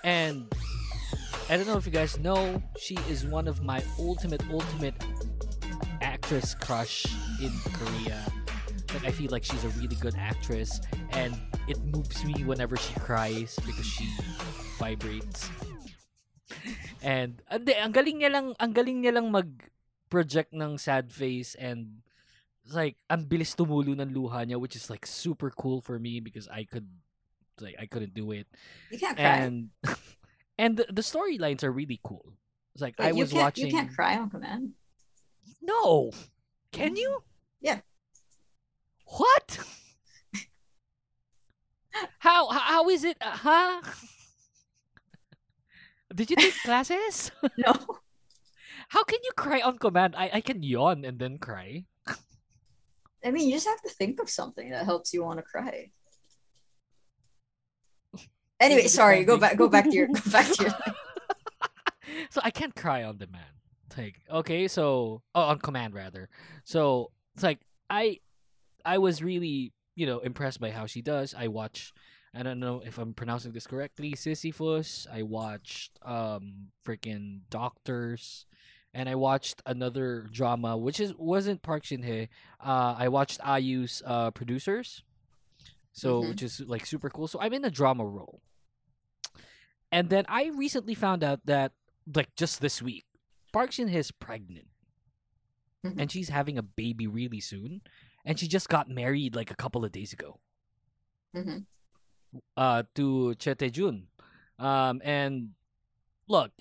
And I don't know if you guys know, she is one of my ultimate, ultimate actress crush in Korea. Like I feel like she's a really good actress, and it moves me whenever she cries because she vibrates. and ande, ang galing niya lang, ang galing niya lang mag-project ng sad face and like ang bilis tumulo ng luha niya which is like super cool for me because I could like I couldn't do it. You can't cry. And and the, the storylines are really cool. It's like Wait, I was watching. You can't cry on command. No, can you? Yeah. What? how how is it? Uh, huh? Did you take classes? no. How can you cry on command? I, I can yawn and then cry. I mean, you just have to think of something that helps you want to cry. Anyway, sorry. Go back. Go back to your. Go back to your. so I can't cry on demand. Like okay, so oh, on command rather. So it's like I I was really you know impressed by how she does. I watch. I don't know if I'm pronouncing this correctly. Sisyphus. I watched um freaking Doctors, and I watched another drama which is wasn't Park Shin Hye. Uh, I watched IU's uh producers. So Mhm. which is like super cool. So I'm in a drama role. And then I recently found out that, like, just this week, Park Shin is pregnant. And she's having a baby really soon. And she just got married, like, a couple of days ago Mhm. uh, to Che Tae-jun. Um, and look,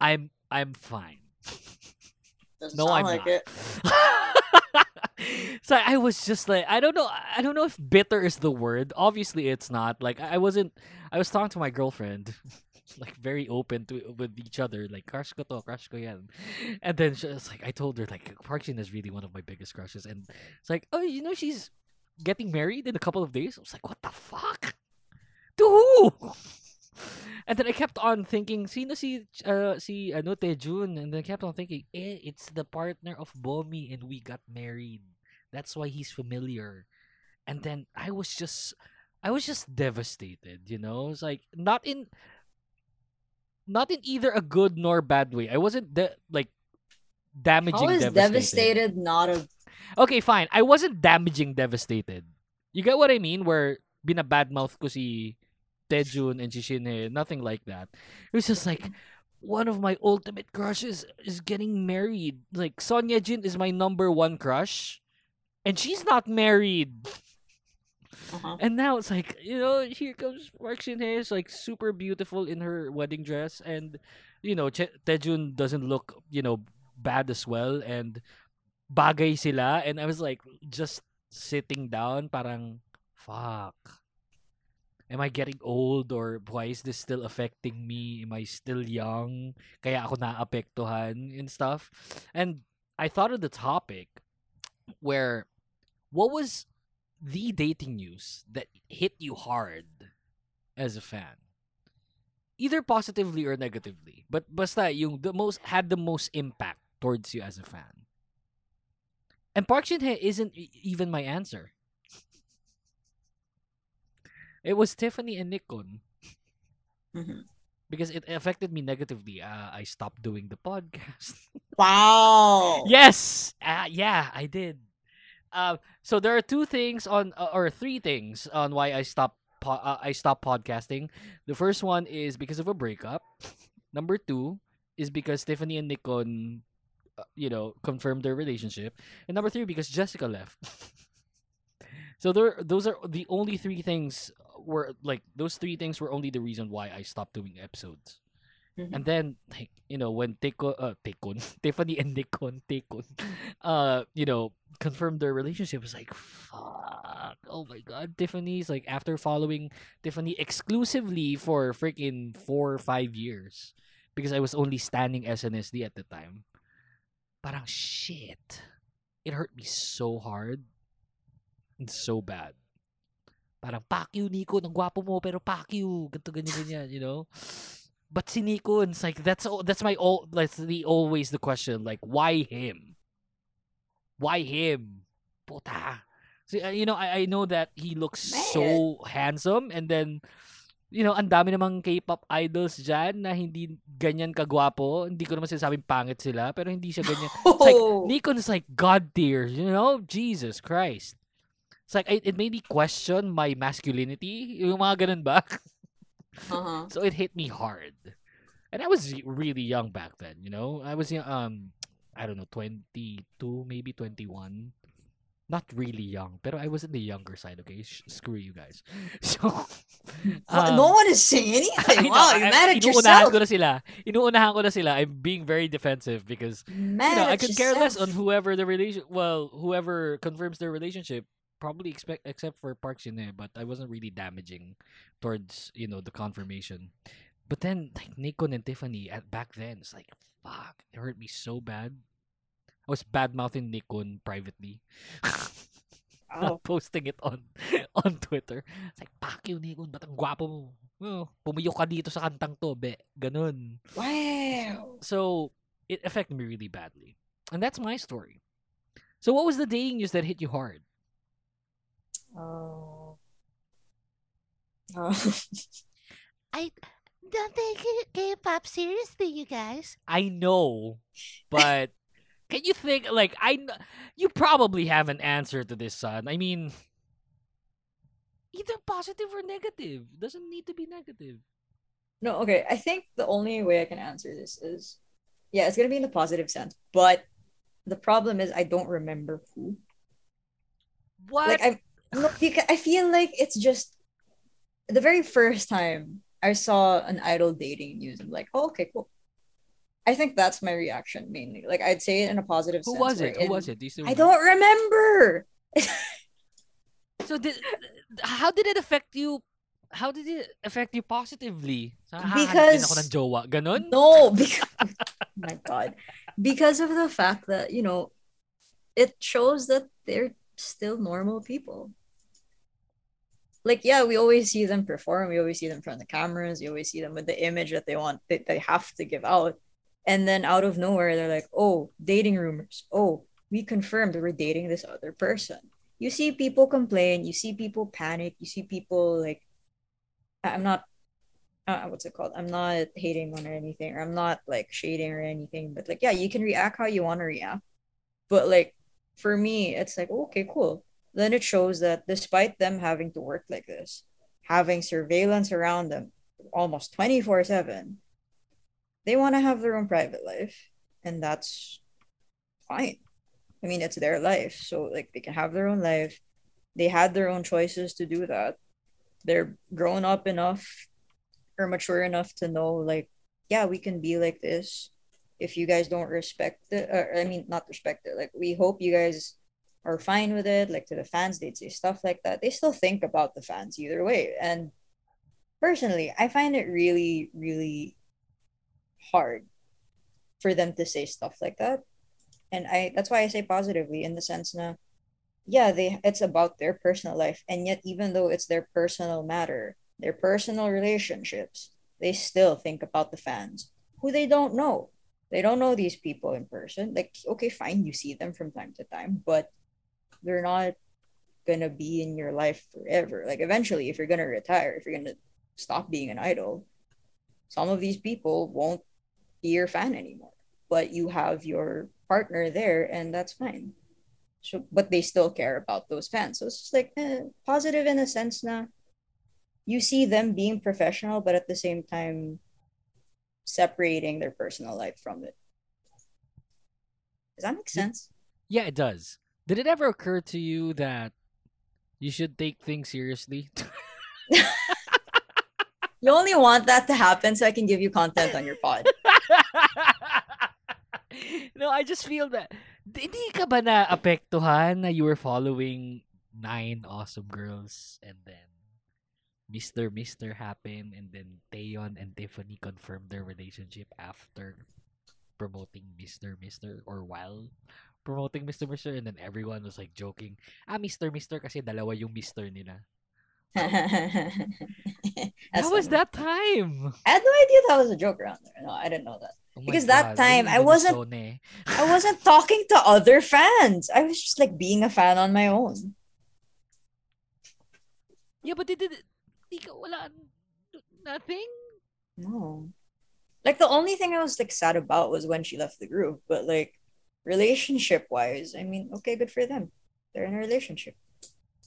I'm I'm fine. Doesn't no, I'm like not. so I was just like, I don't know, I don't know if bitter is the word. Obviously, it's not. Like I wasn't. I was talking to my girlfriend, like very open to with each other, like crush ko to, crush ko yan. And then she was like, I told her like Park Shin is really one of my biggest crushes, and it's like, oh, you know, she's getting married in a couple of days. I was like, what the fuck? To who? And then I kept on thinking, sino si, uh, si ano, Taejun? And then I kept on thinking, eh, it's the partner of Bomi and we got married. That's why he's familiar. And then I was just, I was just devastated, you know? It's like, not in, not in either a good nor bad way. I wasn't, de- like, damaging How is devastated. devastated not a Okay, fine. I wasn't damaging devastated. You get what I mean? Where binabadmouth ko si Taejun and si Shinhye. Eh, nothing like that. It was just like one of my ultimate crushes is getting married. Like Son Ye-jin is my number one crush, and she's not married. Uh-huh. And now it's like you know, here comes Park Shin Hye is like super beautiful in her wedding dress, and you know, che- Taejun doesn't look you know bad as well, and bagay sila, and I was like just sitting down, parang fuck. Am I getting old or why is this still affecting me? Am I still young? Kaya ako naapektuhan and stuff. And I thought of the topic where what was the dating news that hit you hard as a fan? Either positively or negatively. But basta yung the most had the most impact towards you as a fan. And Park Shin Hye isn't even my answer. It was Tiffany and Nichkhun because it affected me negatively. Uh, I stopped doing the podcast. Wow. yes, uh, yeah, I did. Uh, so there are two things on, uh, or three things on why I stopped. Po- uh, I stopped podcasting. The first one is because of a breakup. Number two is because Tiffany and Nichkhun, uh, you know, confirmed their relationship, and number three because Jessica left. so there, those are the only three things. Were like those three things were only the reason why I stopped doing episodes. And then, like, you know, when Teko, uh, Tekon, Tiffany and Nichkhun, Tekon, uh, you know, confirmed their relationship, was like, fuck, oh my god, Tiffany's like, after following Tiffany exclusively for freaking four or five years, because I was only standing SNSD at the time, parang shit, it hurt me so hard and so bad. Parang, fuck you, Nico, ang gwapo mo, pero fuck you, ganito, ganyan, ganyan, you know? But si Nico, it's like that's all. That's my all. That's the always the question. Like, why him? Why him? Puta. So, you know, I, I know that he looks so handsome, and then, you know, ang dami namang K-pop idols dyan na hindi ganyan kagwapo. Hindi ko naman sinasabing pangit sila, pero hindi siya ganyan. It's like, Nichkhun is like God tier, you know? Jesus Christ. It's like, it, it made me question my masculinity. Yung mga ganun ba? Uh-huh. So it hit me hard. And I was really young back then, you know? I was um I don't know, 22, maybe 21. Not really young, but I was in the younger side, okay? Sh- screw you guys. So What? Um, no one is saying anything. Wow, you I- mad at inuunahan yourself. ko na sila. Inuunahan ko na sila. I'm being very defensive because Mad you know, I could care less on whoever the relation well, whoever confirms their relationship probably expect except for Park Shin Hye, eh, but I wasn't really damaging towards, you know, the confirmation. But then like Nichkhun and Tiffany at back then, it's like fuck, it hurt me so bad. I was bad mouthing Nichkhun privately. Oh. Not posting it on on Twitter. It's like, fuck you, Nichkhun. Ba't ang gwapo mo? Oh, pumiyok ka dito sa kantang to, be. Ganun. Wow. So, it affected me really badly. And that's my story. So, what was the dating news that hit you hard? Oh. Oh. I don't take it K-pop seriously, you guys. I know, but can you think like I? You probably have an answer to this, son. I mean, either positive or negative. Doesn't need to be negative. No, okay. I think the only way I can answer this is, yeah, it's gonna be in the positive sense. But the problem is, I don't remember who. What? Like I, no, because I feel like it's just the very first time I saw an idol dating news. I'm like, oh, okay, cool. I think that's my reaction mainly. Like I'd say it in a positive Who sense. was it? Who was it? Do you still I don't remember. So did how did it affect you? How did it affect you positively? Sa hahanap din Because- ako ng jowa. Ganon? No, because my God, because of the fact that you know, it shows that they're still normal people. Like yeah, we always see them perform. We always see them in front the cameras. You always see them with the image that they want that they have to give out, and then out of nowhere they're like, "Oh, dating rumors. Oh, we confirmed we're dating this other person." You see people complain. You see people panic. You see people like, I'm not uh, what's it called? I'm not hating on or anything, or I'm not like shading or anything, but like, yeah, you can react how you want to react. But like, for me, it's like, okay, cool. Then it shows that despite them having to work like this, having surveillance around them almost 24 7, they want to have their own private life. And that's fine. I mean, it's their life. So, like, they can have their own life. They had their own choices to do that. They're grown up enough or mature enough to know like yeah we can be like this if you guys don't respect it or, i mean not respect it like we hope you guys are fine with it like to the fans they'd say stuff like that they still think about the fans either way. And personally i find it really really hard for them to say stuff like that. And i that's why i say positively in the sense na yeah they it's about their personal life. And yet even though it's their personal matter their personal relationships they still think about the fans who they don't know. They don't know these people in person. Like okay fine you see them from time to time but they're not gonna be in your life forever. Like eventually if you're gonna retire if you're gonna stop being an idol some of these people won't be your fan anymore. But you have your partner there and that's fine. So but they still care about those fans. So it's just like eh, positive in a sense na you see them being professional but at the same time separating their personal life from it. Does that make sense? Yeah, it does. Did it ever occur to you that you should take things seriously? you only want that to happen so i can give you content on your pod no, I just feel that hindi ka ba na apektuhan na you were following nine awesome girls and then Mr. Mr. happened and then Taeyeon and Tiffany confirmed their relationship after promoting Mr. Mr. or while promoting Mr. Mr. and then everyone was like joking, ah Mr. Mr. kasi dalawa yung Mr. nila. How was that time? i had no idea that was a joke around there no i didn't know that Oh because that time i wasn't Indonesone. i wasn't talking to other fans i was just like being a fan on my own Yeah, but they did ka wala nothing? No. Like the only thing I was like sad about was when she left the group, but like relationship wise, I mean, okay, good for them. They're in a relationship.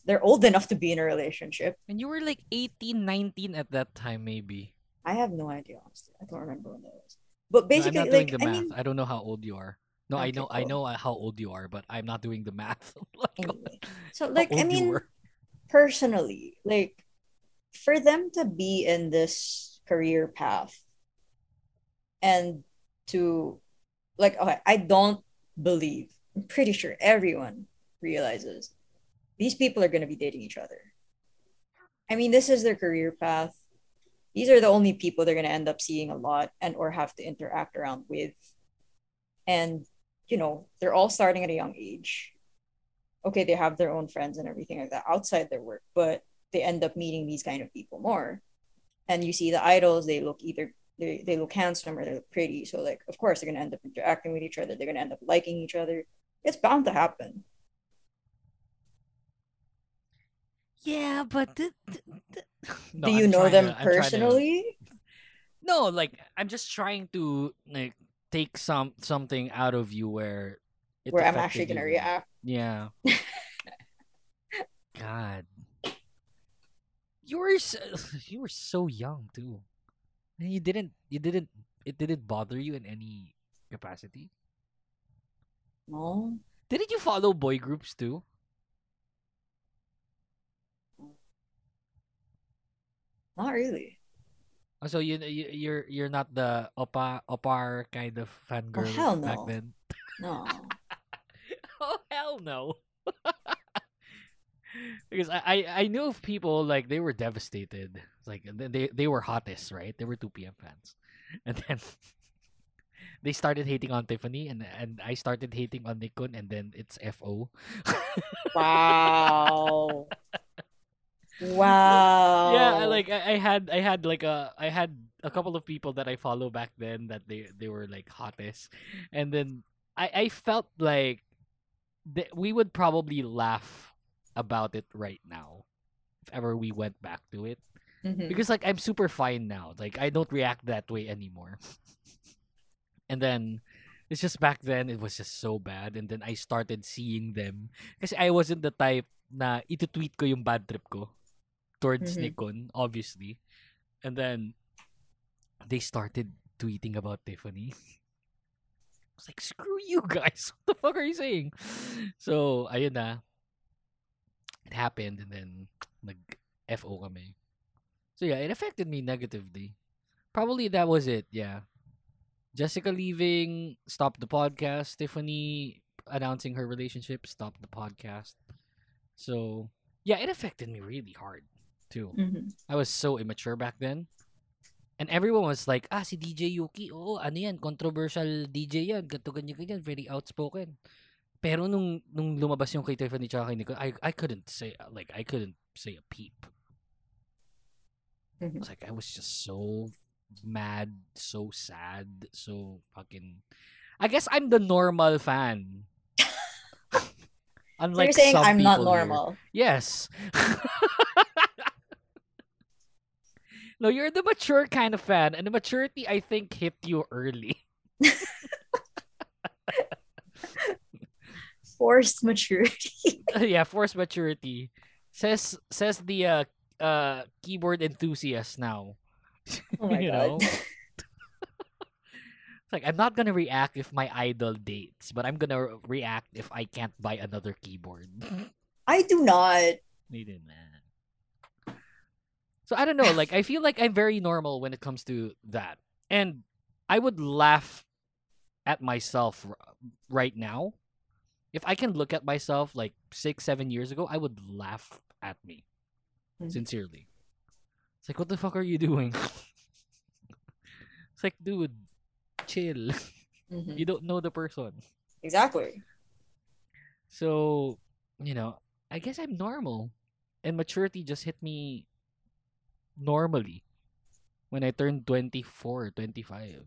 They're old enough to be in a relationship. And you were like 18, 19 at that time maybe. I have no idea, honestly. I don't remember when that was. But No, basically, I'm not like doing the I mean, I don't know how old you are. No, I Okay, know I know how old you are, but I'm not doing the math. anyway. So like I mean personally, like for them to be in this career path and to like okay, I don't believe I'm pretty sure everyone realizes these people are gonna be dating each other. I mean, this is their career path. These are the only people they're gonna end up seeing a lot and or have to interact around with. And you know, they're all starting at a young age okay, they have their own friends and everything like that outside their work, but they end up meeting these kind of people more. And you see the idols, they look either they, they look handsome or they look pretty. So like of course they're gonna end up interacting with each other, they're gonna end up liking each other. It's bound to happen. Yeah, but th- th- th- No, Do you I'm know them to- I'm to- personally? No, like I'm just trying to like take some something out of you where it Where I'm actually gonna you. react. Yeah. God. You were so, you were so young too. And you didn't you didn't it didn't bother you in any capacity? No. Didn't you follow boy groups too? Not really. Oh, So you, you you're you're not the opa opar kind of oh, fangirl Oh, hell no. back then. No. oh hell no. Because I, I I knew of people like they were devastated. Like they they, were hottest, right? They were two PM fans, and then they started hating on Tiffany, and and I started hating on Nichkhun, and then it's Fo. Wow. wow. Yeah, like I, I had I had like a I had a couple of people that I follow back then that they they were like hottest, and then I I felt like that we would probably laugh about it right now if ever we went back to it. Mhm. because like I'm super fine now. Like I don't react that way anymore. And then it's just back then it was just so bad. And then I started seeing them. Because I wasn't the type na ito-tweet ko yung bad trip ko towards Mhm. Nichkhun obviously. And then they started tweeting about Tiffany. I was like screw you guys. What the fuck are you saying? So ayun na it happened and then nag FO kami so yeah it affected me negatively probably that was it yeah Jessica leaving stopped the podcast. Tiffany announcing her relationship stopped the podcast. So yeah, it affected me really hard too. Mhm. I was so immature back then. And everyone was like, ah, si DJ Yuuki, oo, ano yan, controversial DJ yan, ganto ganyan ganyan, very outspoken. Pero nung nung lumabas yung kay Tiffany tsaka kay Nico, I, I couldn't say, like, I couldn't say a peep. Mm-hmm. I was like, I was just so mad, so sad, so fucking. I guess I'm the normal fan. Unlike you're saying I'm not people here. normal. Yes. no, you're the mature kind of fan, and the maturity I think hit you early. Forced maturity. yeah, forced maturity. Says says the uh uh keyboard enthusiast now. Oh my you God. know? it's like I'm not gonna react if my idol dates, but I'm gonna re- react if I can't buy another keyboard. I do not. Needed man. So I don't know, like I feel like I'm very normal when it comes to that. And I would laugh at myself r- right now. If I can look at myself like 6 7 years ago, I would laugh at me. Mhm. Sincerely. It's like what the fuck are you doing? it's like dude, chill. Mhm. You don't know the person. Exactly. So, you know, I guess I'm normal. And maturity just hit me normally when I turned 24, 25.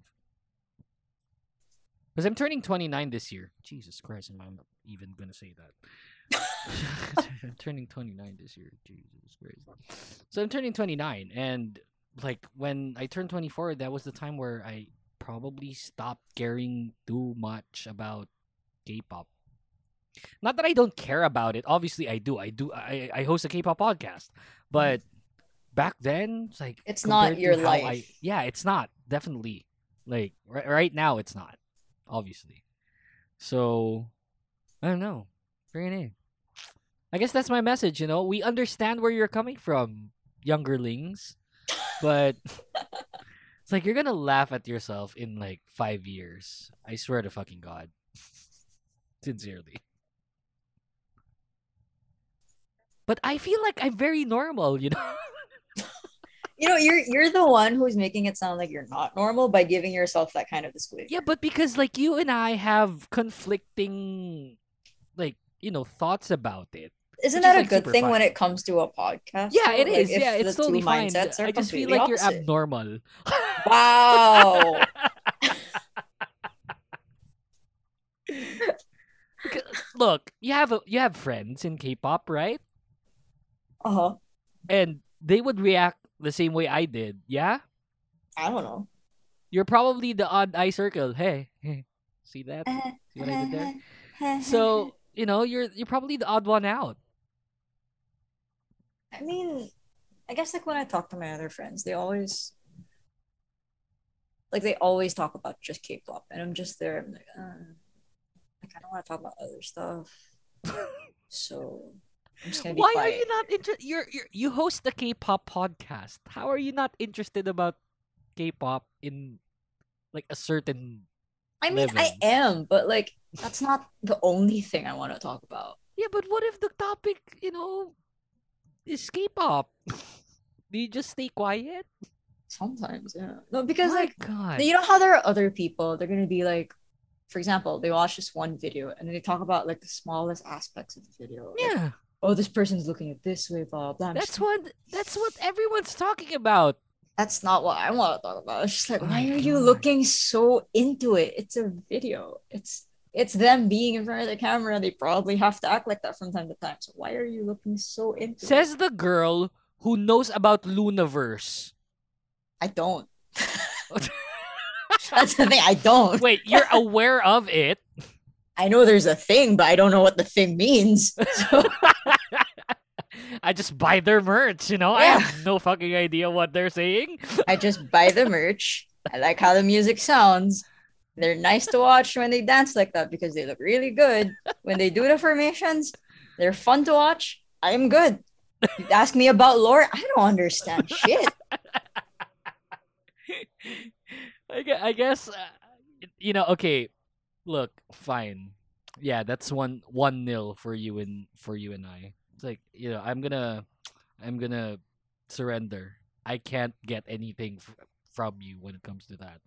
Because I'm turning 29 this year. Jesus Christ, am I even going to say that? I'm turning 29 this year. Jesus Christ. So I'm turning 29. And, like, when I turned 24, that was the time where I probably stopped caring too much about K pop. Not that I don't care about it. Obviously, I do. I do. I, I host a K-pop podcast, but mm-hmm. back then, it's like It's not your how I- life. yeah, it's not definitely like right, right now. It's not obviously. So I don't know. Bring it in. I guess that's my message. You know, we understand where you're coming from, youngerlings, but it's like you're gonna laugh at yourself in like five years. I swear to fucking god. Sincerely. But I feel like I'm very normal, you know. You know, you're you're the one who's making it sound like you're not normal by giving yourself that kind of display. Yeah, but because like you and I have conflicting, like you know, thoughts about it. Isn't that is, a like, good thing when it comes to a podcast? Yeah, it Like, is. yeah, it's totally fine. I just feel like you're abnormal. Wow. Look, you have a, you have friends in K-pop, right? Uh huh. And they would react the same way I did. Yeah. I don't know. You're probably the odd eye circle. Hey, hey, see that? See what I did there? So you know, you're you're probably the odd one out. I mean, I guess like when I talk to my other friends, they always like they always talk about just K-pop, and I'm just there. I'm like, uh, like I don't want to talk about other stuff. so I'm just gonna be Why quiet. are you not interested? You're, you're you host the K-pop podcast. How are you not interested about K-pop in like a certain? I mean, I am, but like that's not the only thing I want to talk about. Yeah, but what if the topic, you know, is K-pop? Do you just stay quiet? Sometimes, yeah. No, because My like God. you know how there are other people. They're gonna be like, for example, they watch this one video and then they talk about like the smallest aspects of the video. like, Yeah. oh, this person's looking at this way, blah blah. I'm That's just- what that's what everyone's talking about. That's not what I want to talk about. It's just like, Oh why are you looking so into it? It's a video. It's it's them being in front of the camera. They probably have to act like that from time to time. So why are you looking so into it? Says the girl who knows about LOONAverse. I don't. That's the thing. I don't. Wait, you're aware of it? I know there's a thing, but I don't know what the thing means. So I just buy their merch, you know? I have no fucking idea what they're saying. I just buy the merch. I like how the music sounds. They're nice to watch when they dance like that because they look really good. When they do the formations, they're fun to watch. I'm good. You ask me about lore, I don't understand shit. I guess, I guess uh, you know, okay. Look, fine. Yeah, that's one one nil for you and for you and I. It's like, you know, I'm to I'm to surrender. I can't get anything f- from you when it comes to that.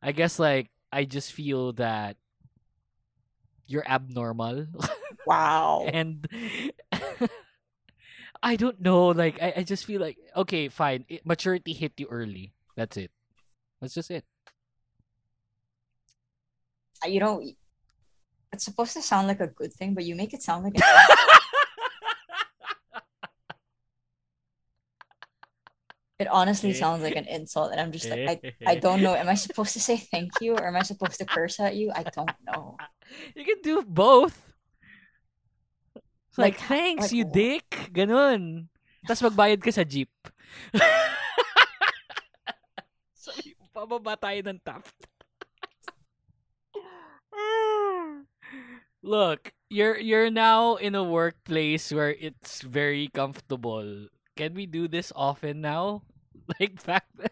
I guess like I just feel that you're abnormal. Wow. and I don't know. Like I, I just feel like okay, fine. It, maturity hit you early. That's it. That's just it. Uh, You know, it's supposed to sound like a good thing, but you make it sound like It honestly eh. sounds like an insult, and I'm just like, I, I eh. don't know. Am I supposed to say thank you, or am I supposed to curse at you? I don't know. You can do both. Like, Like, thanks, like you what? dick. Ganun. Tapos magbayad ka sa jeep. so, pababa tayo ng top. Look, you're you're now in a workplace where it's very comfortable. Can we do this often now? Like back then?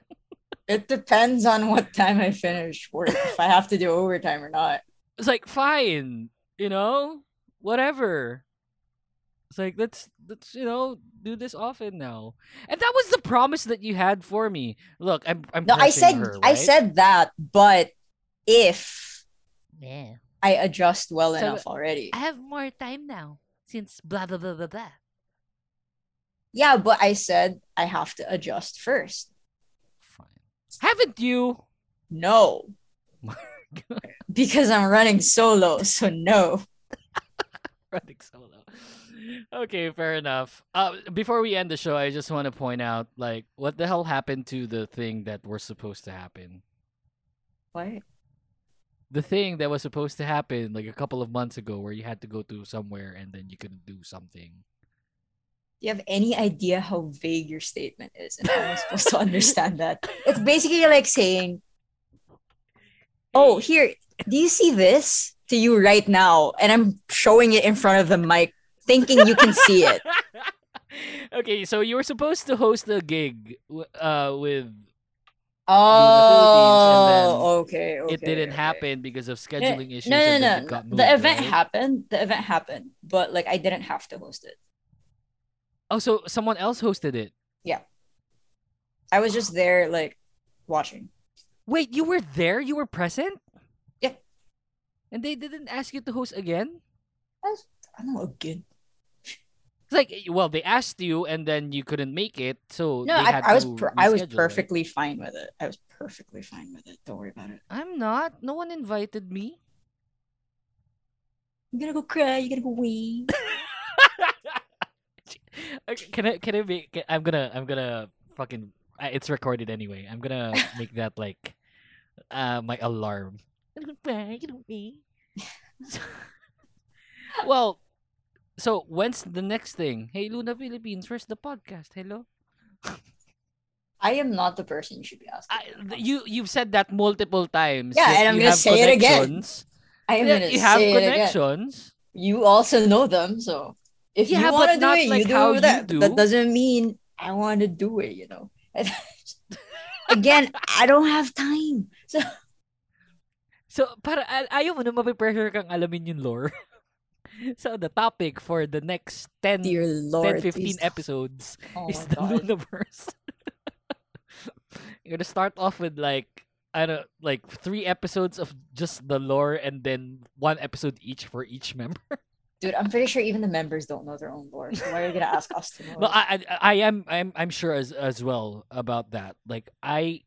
It depends on what time I finish work, if I have to do overtime or not. It's like fine, you know, whatever. It's like let's let's you know do this often now, and that was the promise that you had for me. Look, I'm I'm No, I said her, I said that, but if Yeah. I adjust well So, enough already. I have more time now since blah blah blah blah blah. Yeah, but I said I have to adjust first. Fine. Haven't you? No. because I'm running solo, so no. running solo. Okay, fair enough. Uh, before we end the show, I just want to point out, like, what the hell happened to the thing that was supposed to happen? What? The thing that was supposed to happen like a couple of months ago, where you had to go to somewhere and then you couldn't do something. Do you have any idea how vague your statement is and how I'm supposed to understand that? It's basically like saying, Oh, here, do you see this to you right now? And I'm showing it in front of the mic, thinking you can see it. Okay, so you were supposed to host a gig uh, with Oh, okay, okay. it didn't okay. happen because of No, scheduling issues. No, no, no. got moved, the event right? happened. The event happened, but like I didn't have to host it. Oh, so someone else hosted it. Yeah. I was just there, like, watching. Wait, you were there? You were present? Yeah. And they didn't ask you to host again? I don't know again. It's like, well, they asked you and then you couldn't make it, so No, I, I was per- I was reschedule it. perfectly fine with it. I was perfectly fine with it. Don't worry about it. I'm not. No one invited me. You gotta go cry. You gotta go wee. Okay, Can I? Can I make? Can, I'm gonna. I'm gonna fucking. It's recorded anyway. I'm gonna make that like, uh, my alarm. well, so when's the next thing? Hey, LOONA Philippines, where's the podcast? Hello. I am not the person you should be asking. You you've said that multiple times. Yeah, and I'm gonna say it again. connections. I am Yeah, gonna you have say it again. connections. You also know them, so if Yeah, you want to do it, like you do that. you But that doesn't mean I want to do it. You know. Again, I don't have time. So So, para ay- ayaw mo na mapipressure kang alamin yung lore. so, the topic for the next 10, Dear 10 15 please. episodes Oh is the God. LOONAverse. You're gonna start off with like, I don't like three episodes of just the lore and then one episode each for each member. Dude, I'm pretty sure even the members don't know their own lore. So why are you gonna ask us to know? No, it? I, I I am I'm I'm sure as as well about that. Like I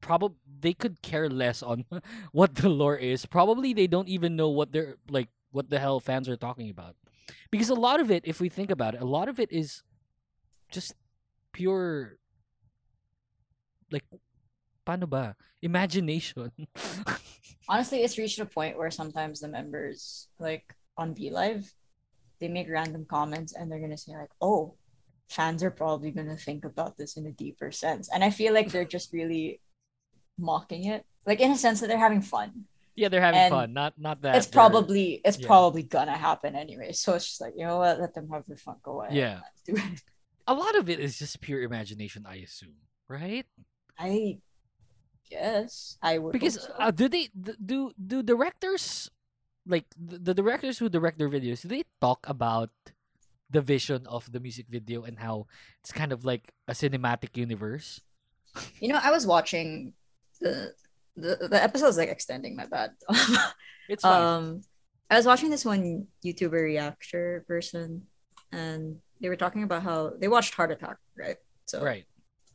probably they could care less on what the lore is. Probably they don't even know what they're like what the hell fans are talking about. Because a lot of it, if we think about it, a lot of it is just pure like paano ba? Imagination. Honestly, it's reached a point where sometimes the members, like on V Live, they make random comments and they're gonna say like, "Oh, fans are probably gonna think about this in a deeper sense," and I feel like they're just really mocking it, like in a sense that they're having fun. yeah, they're having And fun. Not not that It's probably it's yeah. probably gonna happen anyway. So it's just like you know what, let them have their fun. Go ahead. Yeah. Do it. A lot of it is just pure imagination, I assume, right? I guess I would because uh, do they do do directors like the, the directors who direct their videos do they talk about the vision of the music video and how it's kind of like a cinematic universe You know, I was watching the the the episode's like extending my bad. It's fine. Um I was watching this one YouTuber reactor person and they were talking about how they watched Heart Attack, right? So right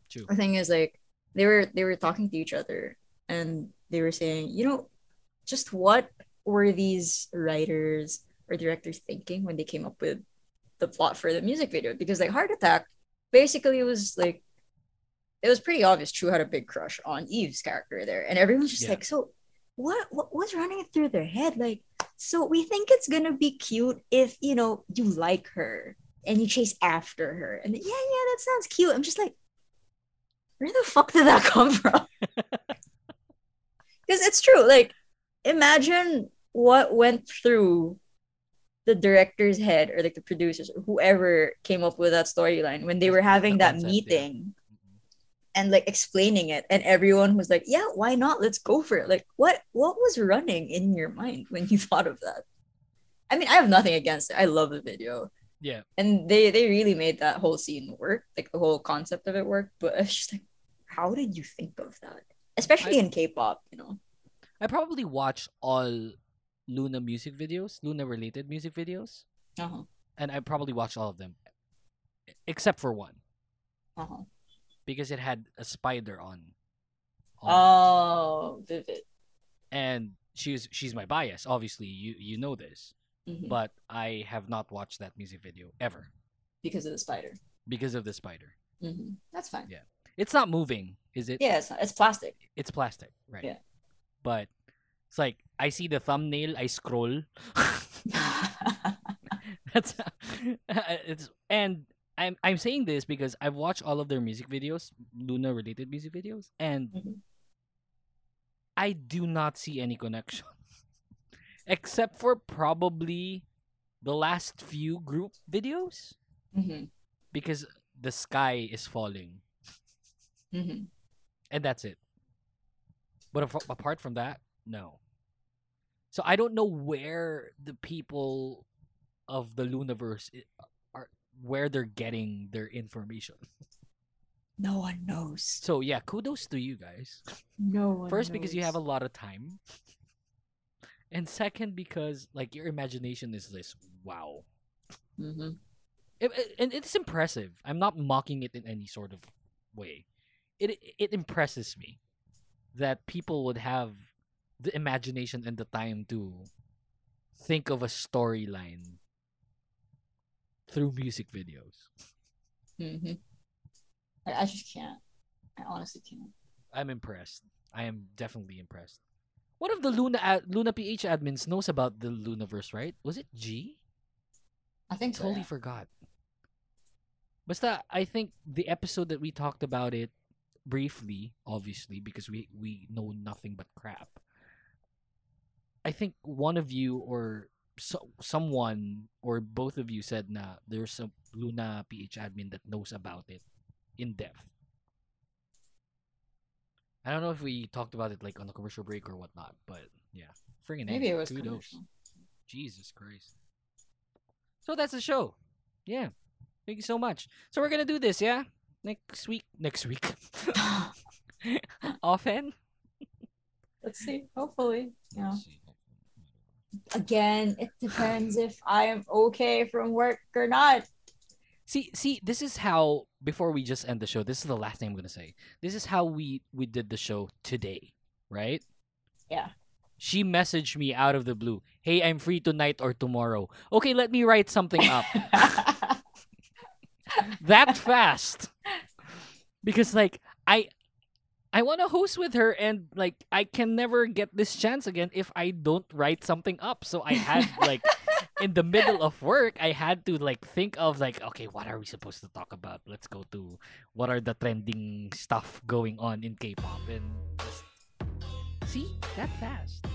true the thing is like they were they were talking to each other and they were saying, you know, just what were these writers or directors thinking when they came up with the plot for the music video? Because like Heart Attack basically was like it was pretty obvious Chuu had a big crush on Yves's character there. And everyone's just Yeah. like, so what, what what's running through their head? Like, so we think it's gonna be cute if you know you like her and you chase after her. And yeah, yeah, that sounds cute. I'm just like, where the fuck did that come from? Because it's true. Like, imagine what went through the director's head or like the producers or whoever came up with that storyline when they were having that concept, yeah. meeting and like explaining it. And everyone was like yeah why not? Let's go for it. Like what what was running in your mind when you thought of that? I mean i have nothing against it. I love the video. Yeah. And they they really made that whole scene work like the whole concept of it work. But it's just like how did you think of that? Especially in k-pop you know i probably watched all LOONA music videos LOONA related music videos. Uh-huh. And i probably watched all of them except for one. Uh-huh. Because it had a spider on oh vivid. And she's she's my bias obviously. You you know this. Mhm. but i have not watched that music video ever. Because of the spider. Because of the spider. Hmm that's fine. Yeah. It's not moving is it? Yeah it's, it's plastic. It's plastic right. Yeah. But it's like i see the thumbnail i scroll. That's it's and i'm i'm saying this because i've watched all of their music videos LOONA related music videos and Mhm. i do not see any connection. Except for probably the last few group videos. Hmm because the sky is falling. Hmm and that's it. But af- apart from that, no. So I don't know where the people of the LOONAverse are, where they're getting their information. no one knows So yeah, kudos to you guys. no one First, because you have a lot of time, and second, because like your imagination is this wow. Mhm. It, it- and it's impressive. I'm not mocking it in any sort of way. It it impresses me that people would have the imagination and the time to think of a storyline through music videos. Mhm. I, I just can't i honestly can't I'm impressed. I am definitely impressed. One of the LOONA ad- LOONA PH admins knows about the LOONAverse, right? Was it G? i think so, totally yeah. forgot. Basta, I think the episode that we talked about it briefly, obviously, because we we know nothing but crap. I think one of you or so, someone or both of you said na there's a LOONA PH admin that knows about it in depth. I don't know if we talked about it like on the commercial break or whatnot, but yeah, friggin' Maybe it was kudos. commercial. Jesus Christ. So that's the show. Yeah. Thank you so much. So we're gonna do this, yeah? Next week. Next week. Often. Let's see. Hopefully, Yeah. know. Again, it depends if I am okay from work or not. See, see, this is how. Before we just end the show, this is the last thing I'm gonna say. This is how we we did the show today, right? Yeah. She messaged me out of the blue. Hey, I'm free tonight or tomorrow. Okay, let me write something up. that fast. Because like I I want to host with her and like I can never get this chance again if I don't write something up. So I had like in the middle of work, I had to like think of like okay, what are we supposed to talk about? Let's go to what are the trending stuff going on in K-pop and just see that fast.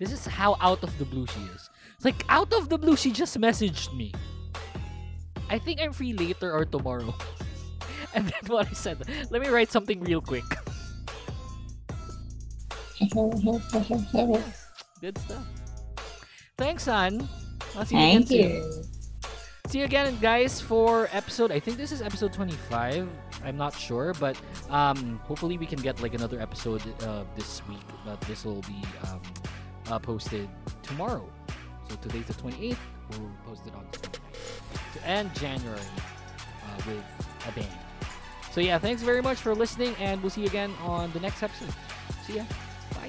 This is how out of the blue she is. It's like out of the blue she just messaged me. I think I'm free later or tomorrow. And then what I said, let me write something real quick. Good stuff. Thanks, Sun. I'll see you again Thank soon. you. See you again, guys, for episode. I think this is episode 25. I'm not sure, but um, hopefully we can get like another episode uh, this week. But this will be um, uh, posted tomorrow. So today's the 28th. We'll post it on 29th. To end January uh, with a bang. So yeah, thanks very much for listening, and we'll see you again on the next episode. See ya.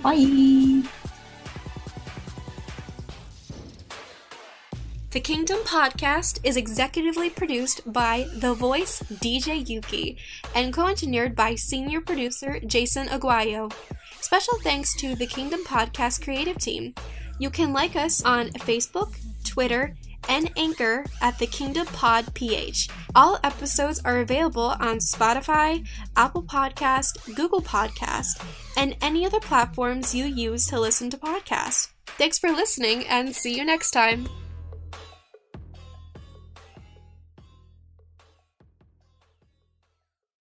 Bye. The Kingdom podcast is executively produced by The Voice DJ Yuuki and co engineered by senior producer Jason Aguayo. Special thanks to the Kingdom podcast creative team. You can like us on Facebook, Twitter, and Anchor at the Kingdom Pod PH. All episodes are available on Spotify, Apple Podcast, Google Podcast, and any other platforms you use to listen to podcasts. Thanks for listening and see you next time.